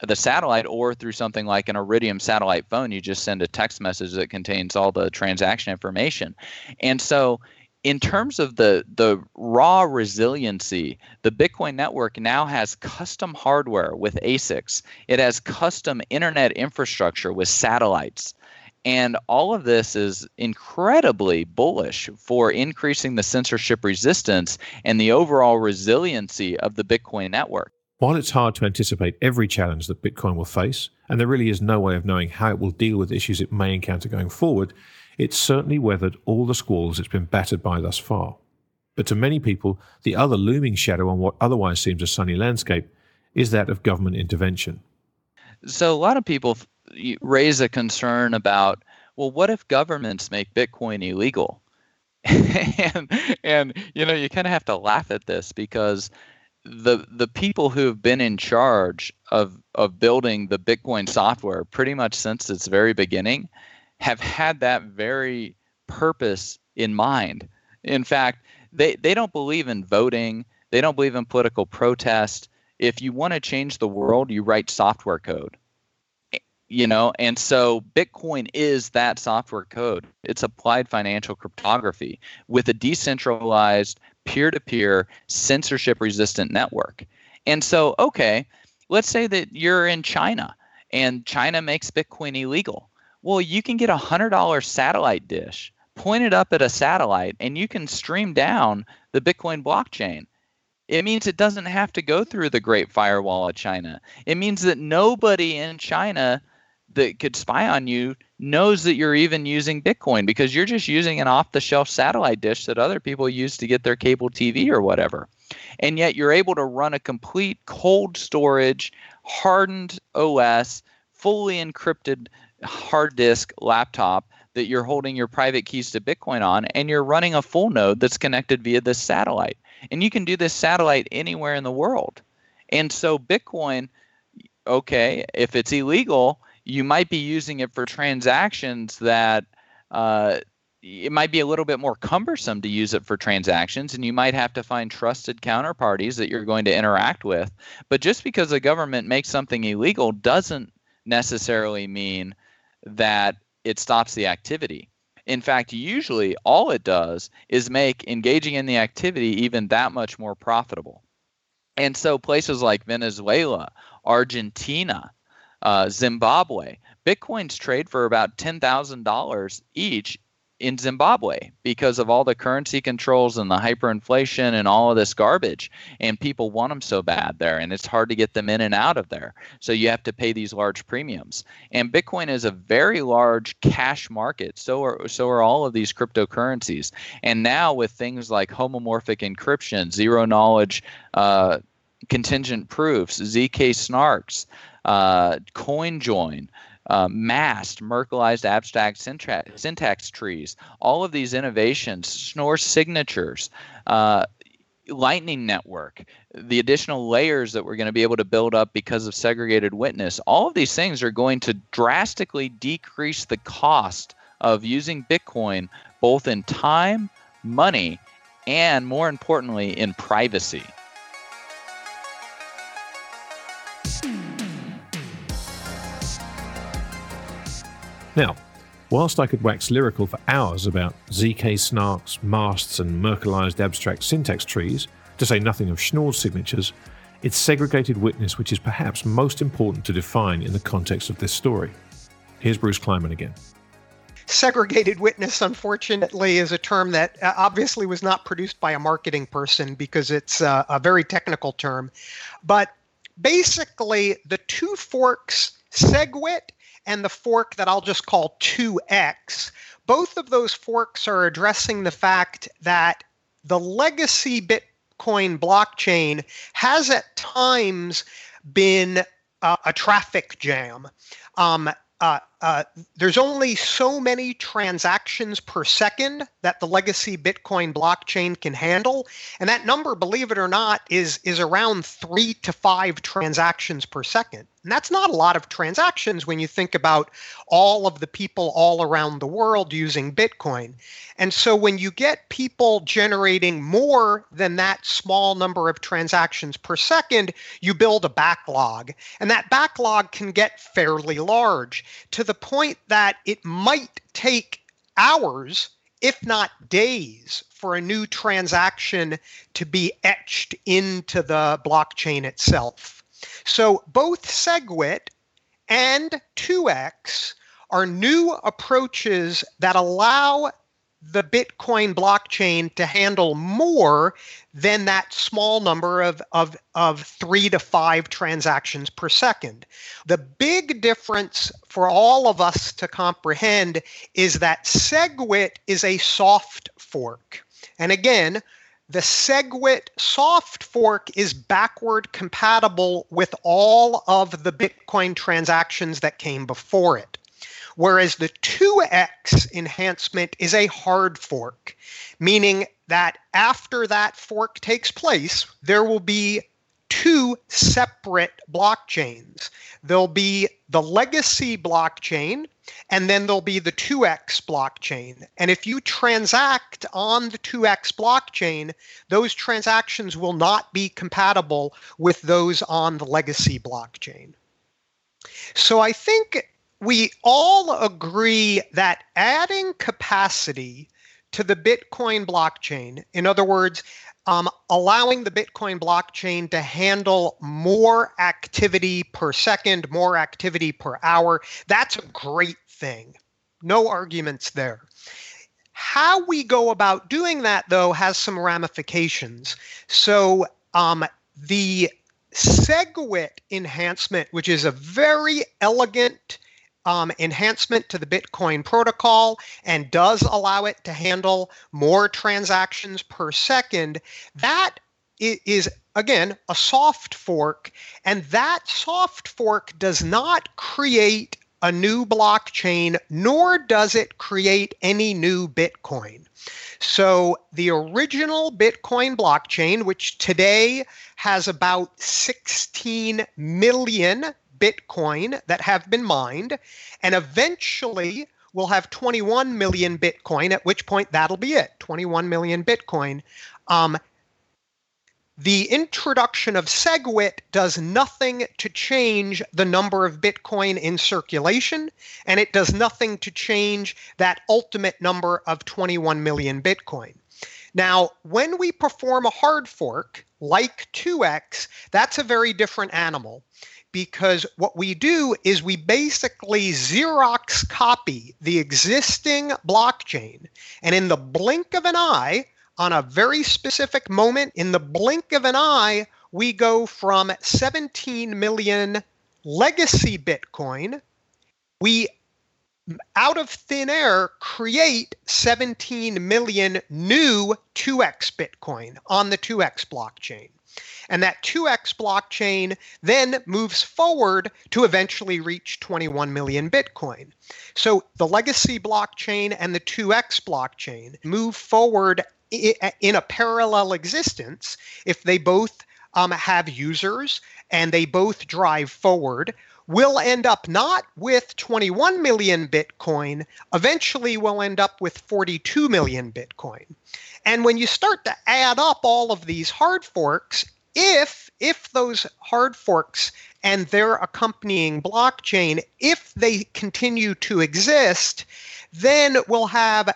the satellite or through something like an iridium satellite phone. You just send a text message that contains all the transaction information. And so in terms of the the raw resiliency, the Bitcoin network now has custom hardware with ASICs. It has custom internet infrastructure with satellites. And all of this is incredibly bullish for increasing the censorship resistance and the overall resiliency of the Bitcoin network. While it's hard to anticipate every challenge that Bitcoin will face, and there really is no way of knowing how it will deal with issues it may encounter going forward, it's certainly weathered all the squalls it's been battered by thus far. But to many people, the other looming shadow on what otherwise seems a sunny landscape is that of government intervention. So, a lot of people raise a concern about well, what if governments make Bitcoin illegal? (laughs) and, and, you know, you kind of have to laugh at this because the the people who have been in charge of of building the Bitcoin software pretty much since its very beginning have had that very purpose in mind. In fact, they they don't believe in voting. They don't believe in political protest. If you want to change the world, you write software code. You know, and so Bitcoin is that software code. It's applied financial cryptography with a decentralized peer to peer, censorship resistant network. And so, okay, let's say that you're in China and China makes Bitcoin illegal. Well, you can get a $100 satellite dish, point it up at a satellite, and you can stream down the Bitcoin blockchain. It means it doesn't have to go through the Great Firewall of China. It means that nobody in China that could spy on you knows that you're even using Bitcoin because you're just using an off the shelf satellite dish that other people use to get their cable TV or whatever. And yet you're able to run a complete cold storage, hardened OS, fully encrypted hard disk laptop that you're holding your private keys to Bitcoin on, and you're running a full node that's connected via this satellite. And you can do this satellite anywhere in the world. And so Bitcoin, okay, if it's illegal, you might be using it for transactions that uh, it might be a little bit more cumbersome to use it for transactions, and you might have to find trusted counterparties that you're going to interact with. But just because the government makes something illegal doesn't necessarily mean that it stops the activity. In fact, usually all it does is make engaging in the activity even that much more profitable. And so places like Venezuela, Argentina, uh, Zimbabwe. Bitcoins trade for about $10,000 each in Zimbabwe because of all the currency controls and the hyperinflation and all of this garbage. And people want them so bad there, and it's hard to get them in and out of there. So you have to pay these large premiums. And Bitcoin is a very large cash market. So are so are all of these cryptocurrencies. And now with things like homomorphic encryption, zero knowledge. Uh, contingent proofs, ZK snarks, uh, CoinJoin, uh, MAST, Merkleized abstract syntax, trees, all of these innovations, Schnorr signatures, uh, Lightning Network, the additional layers that we're going to be able to build up because of segregated witness, all of these things are going to drastically decrease the cost of using Bitcoin both in time, money, and more importantly, in privacy. Now, whilst I could wax lyrical for hours about ZK snarks, masts, and Merkleized abstract syntax trees, to say nothing of Schnorr's signatures, it's segregated witness which is perhaps most important to define in the context of this story. Here's Bruce Kleiman again. Segregated witness, unfortunately, is a term that uh, obviously was not produced by a marketing person because it's uh, a very technical term. But basically, the two forks, SegWit and the fork that I'll just call 2x, both of those forks are addressing the fact that the legacy Bitcoin blockchain has at times been uh, a traffic jam. Um, uh, uh, there's only so many transactions per second that the legacy Bitcoin blockchain can handle, and that number, believe it or not, is is around three to five transactions per second. And that's not a lot of transactions when you think about all of the people all around the world using Bitcoin. And so when you get people generating more than that small number of transactions per second, you build a backlog. And that backlog can get fairly large to the point that it might take hours, if not days, for a new transaction to be etched into the blockchain itself. So both SegWit and 2x are new approaches that allow the Bitcoin blockchain to handle more than that small number of, of, of three to five transactions per second. The big difference for all of us to comprehend is that SegWit is a soft fork. And again, the SegWit soft fork is backward compatible with all of the Bitcoin transactions that came before it whereas the 2x enhancement is a hard fork, meaning that after that fork takes place, there will be two separate blockchains. There'll be the legacy blockchain, and then there'll be the 2x blockchain. And if you transact on the 2x blockchain, those transactions will not be compatible with those on the legacy blockchain. So I think we all agree that adding capacity to the Bitcoin blockchain, in other words, um, allowing the Bitcoin blockchain to handle more activity per second, more activity per hour, that's a great thing. No arguments there. How we go about doing that, though, has some ramifications. So um, the SegWit enhancement, which is a very elegant um, enhancement to the Bitcoin protocol and does allow it to handle more transactions per second, that is again a soft fork. And that soft fork does not create a new blockchain, nor does it create any new Bitcoin. So the original Bitcoin blockchain, which today has about 16 million Bitcoin that have been mined, and eventually we'll have 21 million Bitcoin, at which point that'll be it 21 million Bitcoin. Um, the introduction of SegWit does nothing to change the number of Bitcoin in circulation, and it does nothing to change that ultimate number of 21 million Bitcoin. Now, when we perform a hard fork, like 2x, that's a very different animal because what we do is we basically Xerox copy the existing blockchain. And in the blink of an eye, on a very specific moment, in the blink of an eye, we go from 17 million legacy Bitcoin. We out of thin air create 17 million new 2x Bitcoin on the 2x blockchain. And that 2x blockchain then moves forward to eventually reach 21 million Bitcoin. So the legacy blockchain and the 2x blockchain move forward in a parallel existence if they both um, have users and they both drive forward we'll end up not with 21 million Bitcoin, eventually we'll end up with 42 million Bitcoin. And when you start to add up all of these hard forks, if if those hard forks and their accompanying blockchain if they continue to exist then we'll have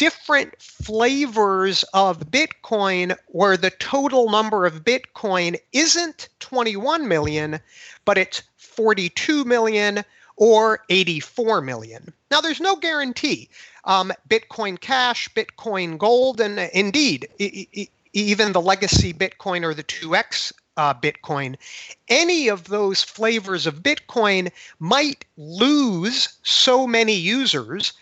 different flavors of bitcoin where the total number of bitcoin isn't 21 million but it's 42 million or 84 million now there's no guarantee um, bitcoin cash bitcoin gold and indeed even the legacy Bitcoin or the 2x uh, Bitcoin, any of those flavors of Bitcoin might lose so many users.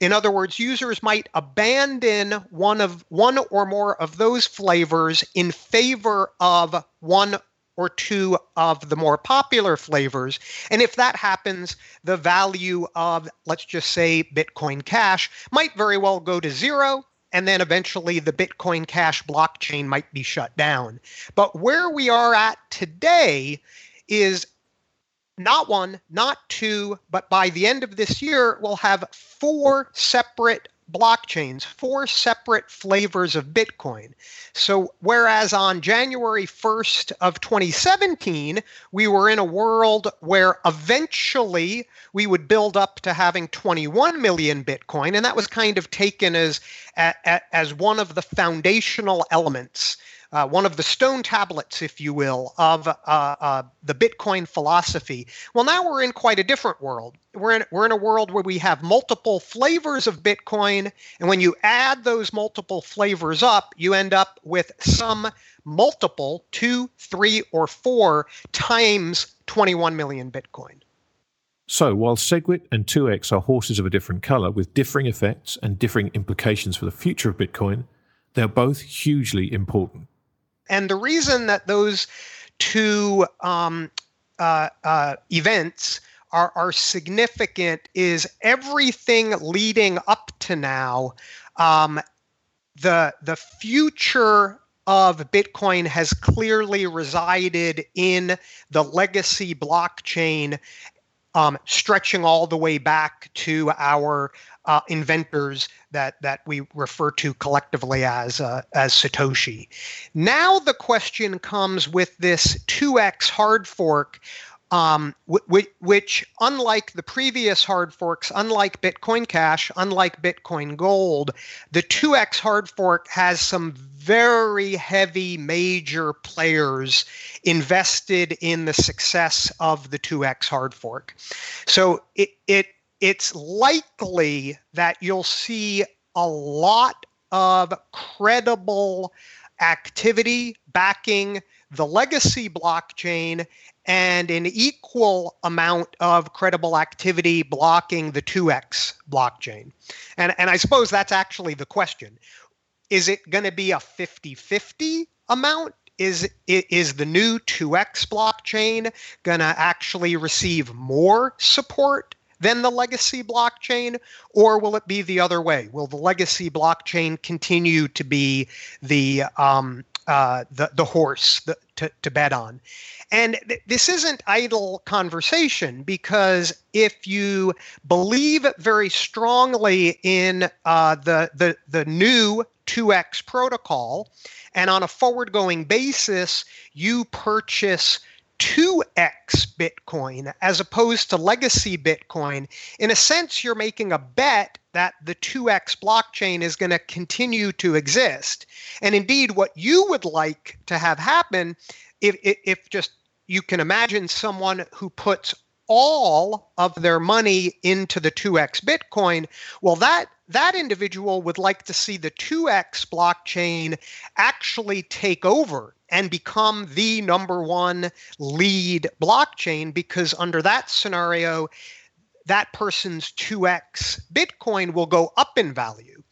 In other words, users might abandon one of one or more of those flavors in favor of one or two of the more popular flavors. And if that happens, the value of, let's just say, Bitcoin Cash might very well go to zero and then eventually the Bitcoin Cash blockchain might be shut down. But where we are at today is not one, not two, but by the end of this year, we'll have four separate blockchains, four separate flavors of Bitcoin. So whereas on January 1st of 2017, we were in a world where eventually we would build up to having 21 million Bitcoin, and that was kind of taken as as one of the foundational elements uh, one of the stone tablets, if you will, of uh, uh, the Bitcoin philosophy. Well, now we're in quite a different world. We're in, we're in a world where we have multiple flavors of Bitcoin. And when you add those multiple flavors up, you end up with some multiple, two, three, or four times 21 million Bitcoin. So, while SegWit and 2x are horses of a different color with differing effects and differing implications for the future of Bitcoin, they're both hugely important. And the reason that those two um, uh, uh, events are, are significant is everything leading up to now, um, the, the future of Bitcoin has clearly resided in the legacy blockchain um, stretching all the way back to our uh, inventors that that we refer to collectively as uh, as Satoshi. Now the question comes with this 2x hard fork um, which, which, unlike the previous hard forks, unlike Bitcoin Cash, unlike Bitcoin Gold, the 2x hard fork has some very heavy major players invested in the success of the 2x hard fork. So it, it it's likely that you'll see a lot of credible activity backing the legacy blockchain and an equal amount of credible activity blocking the 2x blockchain. And, and I suppose that's actually the question. Is it going to be a 50 50 amount? Is, is the new 2x blockchain going to actually receive more support than the legacy blockchain, or will it be the other way? Will the legacy blockchain continue to be the um, uh, the the horse the, to to bet on? And th- this isn't idle conversation because if you believe very strongly in uh, the, the, the new 2x protocol, and on a forward going basis, you purchase 2x Bitcoin as opposed to legacy Bitcoin, in a sense, you're making a bet that the 2x blockchain is going to continue to exist. And indeed, what you would like to have happen if, if just you can imagine someone who puts all of their money into the 2x Bitcoin. Well, that that individual would like to see the 2x blockchain actually take over and become the number one lead blockchain because under that scenario, that person's 2x Bitcoin will go up in value.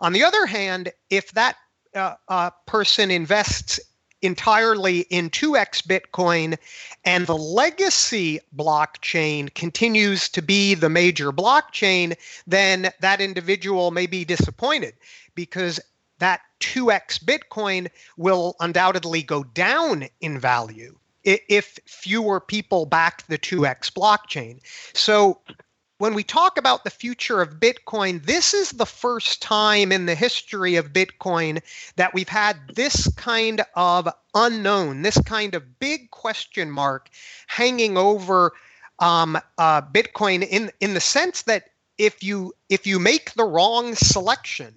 On the other hand, if that uh, uh, person invests entirely in 2x Bitcoin, and the legacy blockchain continues to be the major blockchain, then that individual may be disappointed because that 2x Bitcoin will undoubtedly go down in value if fewer people back the 2x blockchain. So when we talk about the future of Bitcoin, this is the first time in the history of Bitcoin that we've had this kind of unknown, this kind of big question mark hanging over um, uh, Bitcoin in in the sense that if you if you make the wrong selection,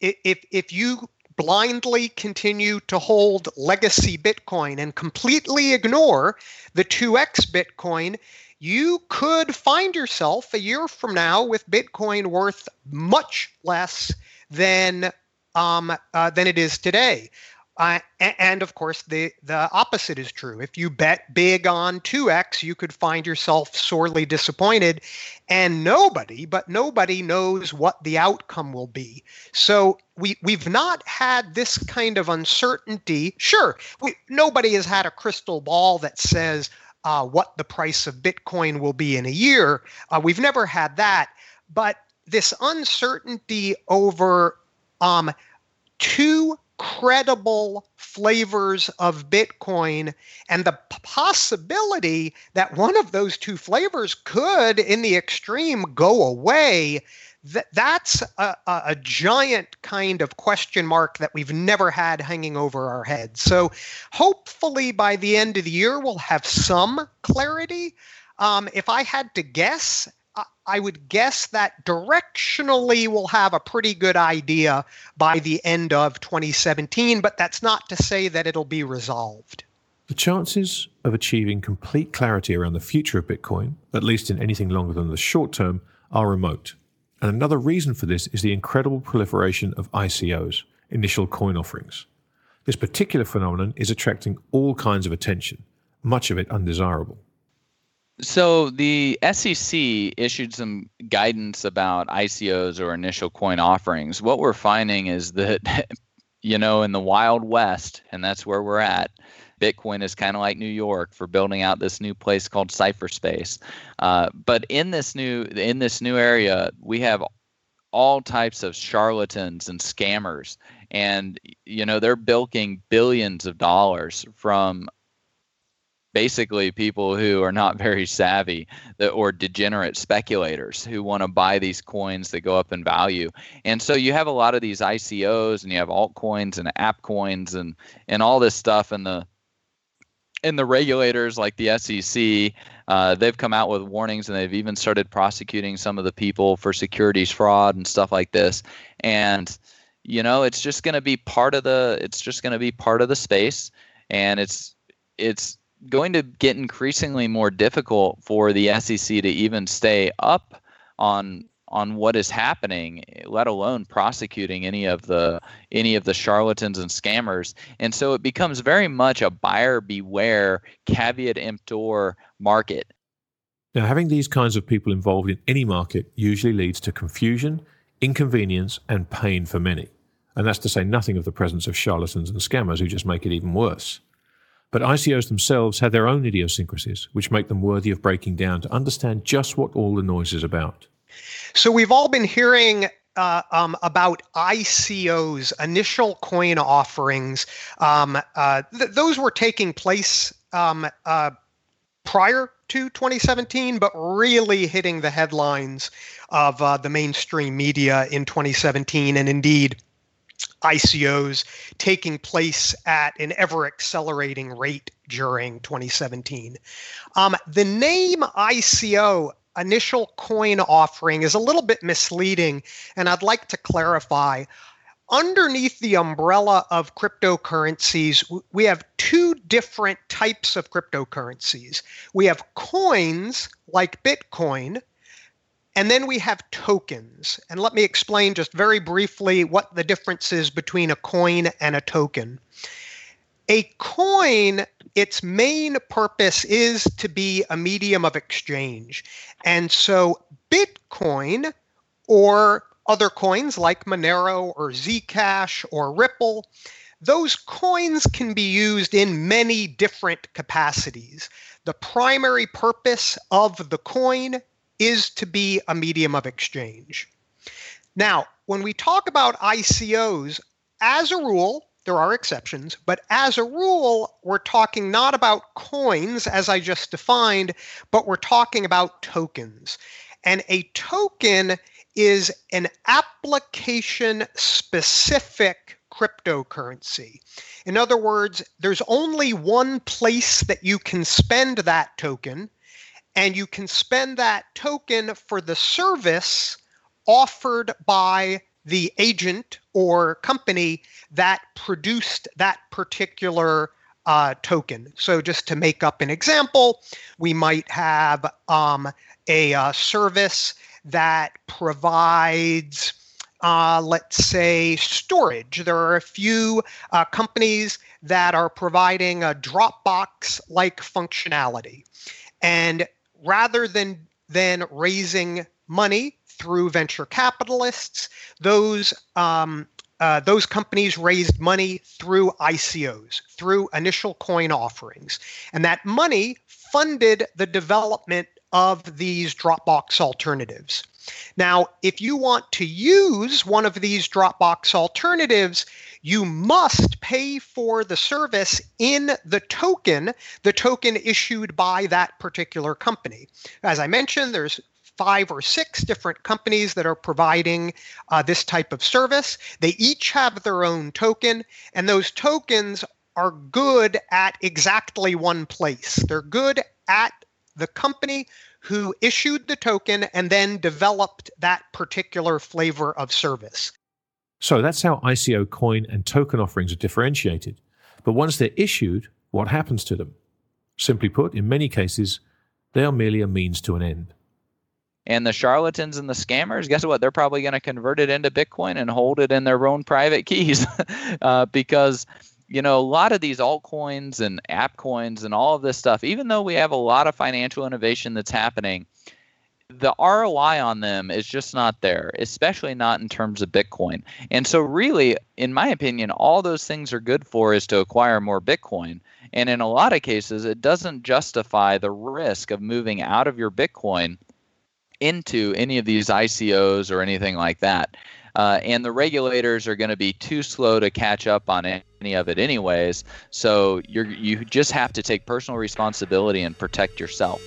if if you blindly continue to hold legacy Bitcoin and completely ignore the 2x Bitcoin, you could find yourself a year from now with Bitcoin worth much less than um, uh, than it is today. Uh, and of course, the, the opposite is true. If you bet big on 2x, you could find yourself sorely disappointed. And nobody, but nobody knows what the outcome will be. So we, we've not had this kind of uncertainty. Sure, we, nobody has had a crystal ball that says, uh, what the price of Bitcoin will be in a year. Uh, we've never had that. But this uncertainty over um, two credible flavors of Bitcoin and the possibility that one of those two flavors could, in the extreme, go away that that's a, a, giant kind of question mark that we've never had hanging over our heads. So hopefully by the end of the year we'll have some clarity. Um, if I had to guess, I would guess that directionally we'll have a pretty good idea by the end of 2017, but that's not to say that it'll be resolved. The chances of achieving complete clarity around the future of Bitcoin, at least in anything longer than the short term, are remote. And another reason for this is the incredible proliferation of ICOs, initial coin offerings. This particular phenomenon is attracting all kinds of attention, much of it undesirable. So the SEC issued some guidance about ICOs or initial coin offerings. What we're finding is that, (laughs) you know, in the Wild West, and that's where we're at, Bitcoin is kind of like New York for building out this new place called Cypherspace. Uh, but in this new in this new area, we have all types of charlatans and scammers, and you know they're bilking billions of dollars from basically people who are not (laughs) very savvy or degenerate speculators who want to buy these coins that go up in value. And so you have a lot of these ICOs and you have altcoins and app coins and and all this stuff and the and the regulators like the SEC, uh, they've come out with warnings and they've even started prosecuting some of the people for securities fraud and stuff like this. And you know, it's just going to be part of the it's just going to be part of the space, and it's it's going to get increasingly more difficult for the SEC to even stay up on on what is happening, let alone prosecuting any of the any of the charlatans and scammers. And so it becomes very much a buyer beware, caveat emptor market. Now, having these kinds of people involved in any market usually leads to confusion, inconvenience, and pain for many. And that's to say nothing of the presence of charlatans and scammers who just make it even worse. But ICOs themselves have their own idiosyncrasies, which make them worthy of breaking down to understand just what all the noise is about. So we've all been hearing uh, um, about ICOs, initial coin offerings. Um, uh, th- those were taking place um, uh, prior to 2017, but really hitting the headlines of uh, the mainstream media in 2017. And indeed, ICOs taking place at an ever accelerating rate during 2017. Um, the name ICO, initial coin offering, is a little bit misleading, and I'd like to clarify. Underneath the umbrella of cryptocurrencies, we have two different types of cryptocurrencies. We have coins like Bitcoin, and then we have tokens. And let me explain just very briefly what the difference is between a coin and a token. A coin, its main purpose is to be a medium of exchange. And so Bitcoin or other coins like Monero or Zcash or Ripple, those coins can be used in many different capacities. The primary purpose of the coin is to be a medium of exchange. Now, when we talk about ICOs, as a rule, there are exceptions, but as a rule, we're talking not about coins, as I just defined, but we're talking about tokens. And a token is an application specific cryptocurrency. In other words, there's only one place that you can spend that token, and you can spend that token for the service offered by the agent or company that produced that particular uh, token. So, just to make up an example, we might have um, a uh, service that provides, uh, let's say, storage. There are a few uh, companies that are providing a Dropbox like functionality. And rather than than raising money through venture capitalists, those um, uh, those companies raised money through ICOs, through initial coin offerings, and that money funded the development of these Dropbox alternatives. Now, if you want to use one of these Dropbox alternatives, you must pay for the service in the token, the token issued by that particular company. As I mentioned, there's five or six different companies that are providing uh, this type of service. They each have their own token, and those tokens are good at exactly one place. They're good at the company who issued the token and then developed that particular flavor of service. So that's how ICO coin and token offerings are differentiated. But once they're issued, what happens to them? Simply put, in many cases, they are merely a means to an end. And the charlatans and the scammers, guess what? They're probably going to convert it into Bitcoin and hold it in their own private keys (laughs) uh, because you know, a lot of these altcoins and app coins and all of this stuff, even though we have a lot of financial innovation that's happening, the ROI on them is just not there, especially not in terms of Bitcoin. And so, really, in my opinion, all those things are good for is to acquire more Bitcoin. And in a lot of cases, it doesn't justify the risk of moving out of your Bitcoin into any of these ICOs or anything like that. Uh, and the regulators are going to be too slow to catch up on any of it, anyways. So you you just have to take personal responsibility and protect yourself.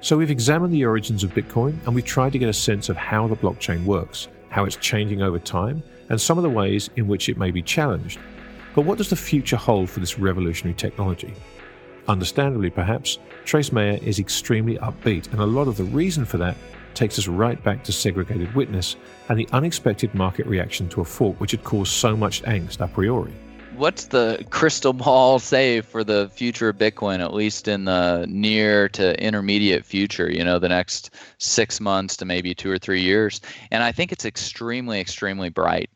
So we've examined the origins of Bitcoin and we've tried to get a sense of how the blockchain works, how it's changing over time, and some of the ways in which it may be challenged. But what does the future hold for this revolutionary technology? Understandably, perhaps, Trace Mayer is extremely upbeat, and a lot of the reason for that takes us right back to segregated witness and the unexpected market reaction to a fork which had caused so much angst a priori. What's the crystal ball say for the future of Bitcoin, at least in the near to intermediate future, you know, the next six months to maybe two or three years? And I think it's extremely, extremely bright.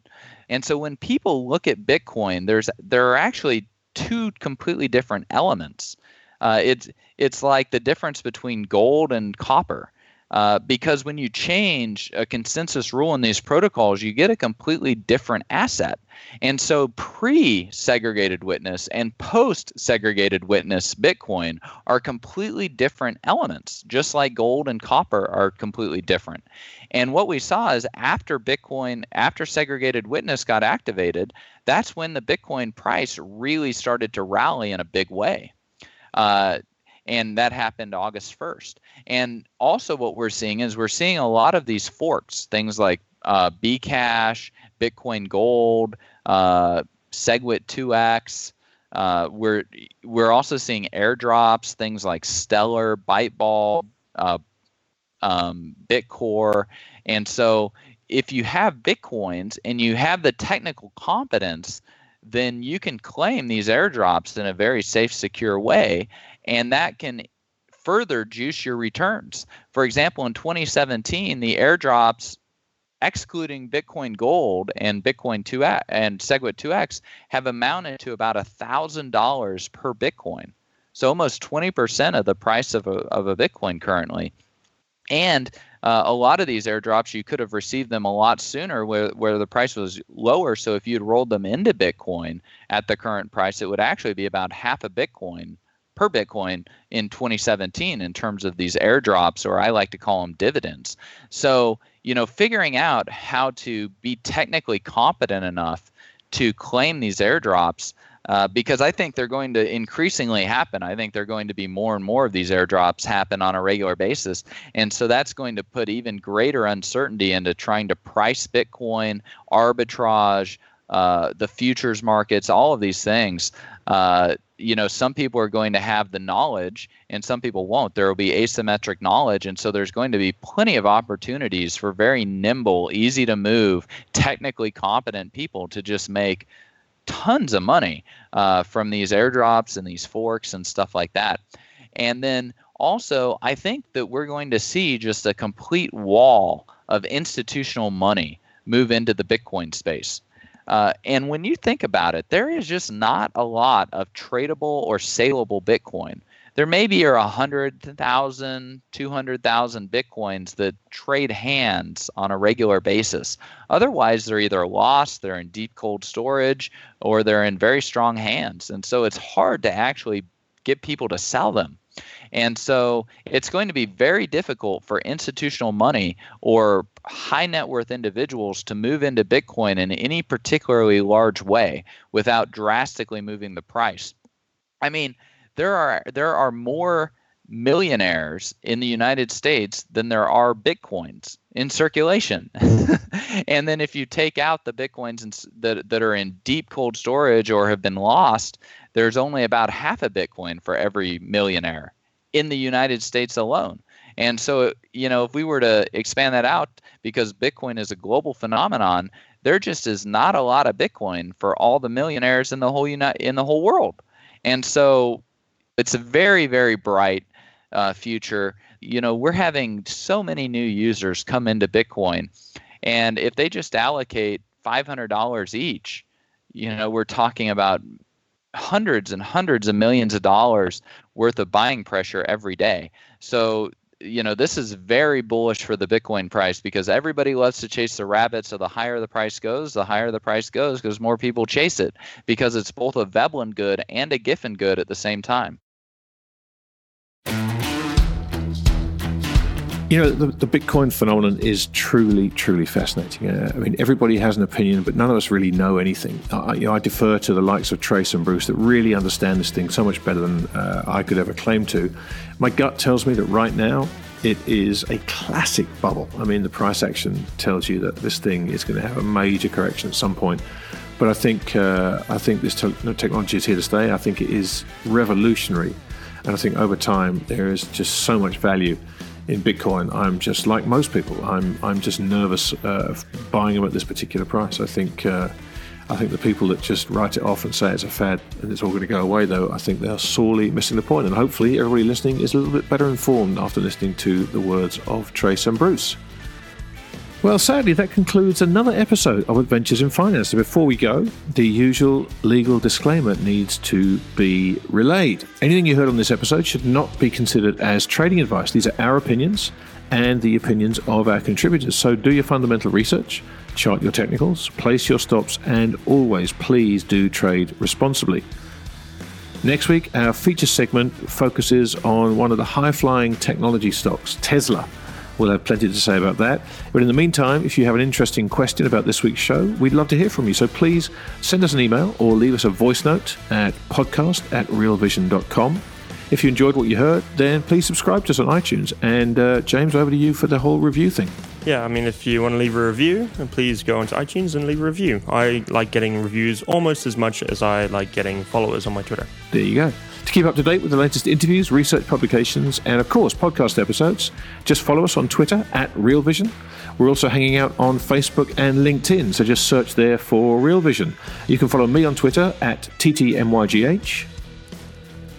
And so when people look at Bitcoin, there's there are actually two completely different elements. Uh, it's it's like the difference between gold and copper. Uh, because when you change a consensus rule in these protocols, you get a completely different asset. And so, pre segregated witness and post segregated witness Bitcoin are completely different elements, just like gold and copper are completely different. And what we saw is after Bitcoin, after segregated witness got activated, that's when the Bitcoin price really started to rally in a big way. Uh, and that happened August 1st. And also, what we're seeing is we're seeing a lot of these forks, things like uh, Bcash, Bitcoin Gold, uh, SegWit 2x. Uh, we're we're also seeing airdrops, things like Stellar, Byteball, uh, um, Bitcore, and so if you have bitcoins and you have the technical competence, then you can claim these airdrops in a very safe, secure way and that can further juice your returns. For example, in 2017, the airdrops excluding Bitcoin Gold and Bitcoin 2X and SegWit 2x have amounted to about $1,000 per Bitcoin. So almost 20% of the price of a, of a Bitcoin currently. And uh, a lot of these airdrops, you could have received them a lot sooner where, where the price was lower. So if you'd rolled them into Bitcoin at the current price, it would actually be about half a Bitcoin per Bitcoin in 2017 in terms of these airdrops, or I like to call them dividends. So, you know, figuring out how to be technically competent enough to claim these airdrops. Uh, because I think they're going to increasingly happen. I think they're going to be more and more of these airdrops happen on a regular basis. And so that's going to put even greater uncertainty into trying to price Bitcoin, arbitrage, uh, the futures markets, all of these things. Uh, you know some people are going to have the knowledge and some people won't there will be asymmetric knowledge and so there's going to be plenty of opportunities for very nimble easy to move technically competent people to just make tons of money uh, from these airdrops and these forks and stuff like that and then also i think that we're going to see just a complete wall of institutional money move into the bitcoin space uh, and when you think about it, there is just not a lot of tradable or saleable Bitcoin. There maybe are 100,000, 200,000 Bitcoins that trade hands on a regular basis. Otherwise, they're either lost, they're in deep cold storage, or they're in very strong hands. And so it's hard to actually get people to sell them. And so it's going to be very difficult for institutional money or high net worth individuals to move into Bitcoin in any particularly large way without drastically moving the price. I mean, there are there are more millionaires in the United States than there are bitcoins in circulation. Mm. (laughs) and then if you take out the bitcoins that, that are in deep cold storage or have been lost, there's only about half a bitcoin for every millionaire in the United States alone. And so, you know, if we were to expand that out, because Bitcoin is a global phenomenon, there just is not a lot of Bitcoin for all the millionaires in the whole uni- in the whole world. And so, it's a very, very bright uh, future. You know, we're having so many new users come into Bitcoin, and if they just allocate $500 each, you know, we're talking about hundreds and hundreds of millions of dollars worth of buying pressure every day. So you know this is very bullish for the bitcoin price because everybody loves to chase the rabbit so the higher the price goes the higher the price goes because more people chase it because it's both a veblen good and a giffen good at the same time You know, the, the Bitcoin phenomenon is truly, truly fascinating. Uh, I mean, everybody has an opinion, but none of us really know anything. I, you know, I defer to the likes of Trace and Bruce that really understand this thing so much better than uh, I could ever claim to. My gut tells me that right now it is a classic bubble. I mean, the price action tells you that this thing is going to have a major correction at some point. But I think uh, I think this te- technology is here to stay. I think it is revolutionary, and I think over time there is just so much value in Bitcoin, I'm just like most people. I'm I'm just nervous uh, of buying them at this particular price. I think uh, I think the people that just write it off and say it's a fad and it's all going to go away, though, I think they're sorely missing the point. And hopefully, everybody listening is a little bit better informed after listening to the words of Trace and Bruce. Well, sadly, that concludes another episode of Adventures in Finance. So before we go, the usual legal disclaimer needs to be relayed. Anything you heard on this episode should not be considered as trading advice. These are our opinions and the opinions of our contributors. So do your fundamental research, chart your technicals, place your stops, and always please do trade responsibly. Next week, our feature segment focuses on one of the high flying technology stocks, Tesla. We'll have plenty to say about that. But in the meantime, if you have an interesting question about this week's show, we'd love to hear from you. So please send us an email or leave us a voice note at podcast at realvision.com. If you enjoyed what you heard, then please subscribe to us on iTunes. And uh, James, over to you for the whole review thing. Yeah, I mean, if you want to leave a review, then please go onto iTunes and leave a review. I like getting reviews almost as much as I like getting followers on my Twitter. There you go. To keep up to date with the latest interviews, research publications, and of course, podcast episodes, just follow us on Twitter at Real Vision. We're also hanging out on Facebook and LinkedIn, so just search there for Real Vision. You can follow me on Twitter at TTMYGH.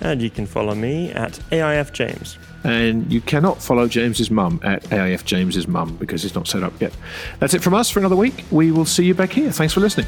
And you can follow me at AIF James. And you cannot follow James's mum at AIF James's mum because it's not set up yet. That's it from us for another week. We will see you back here. Thanks for listening.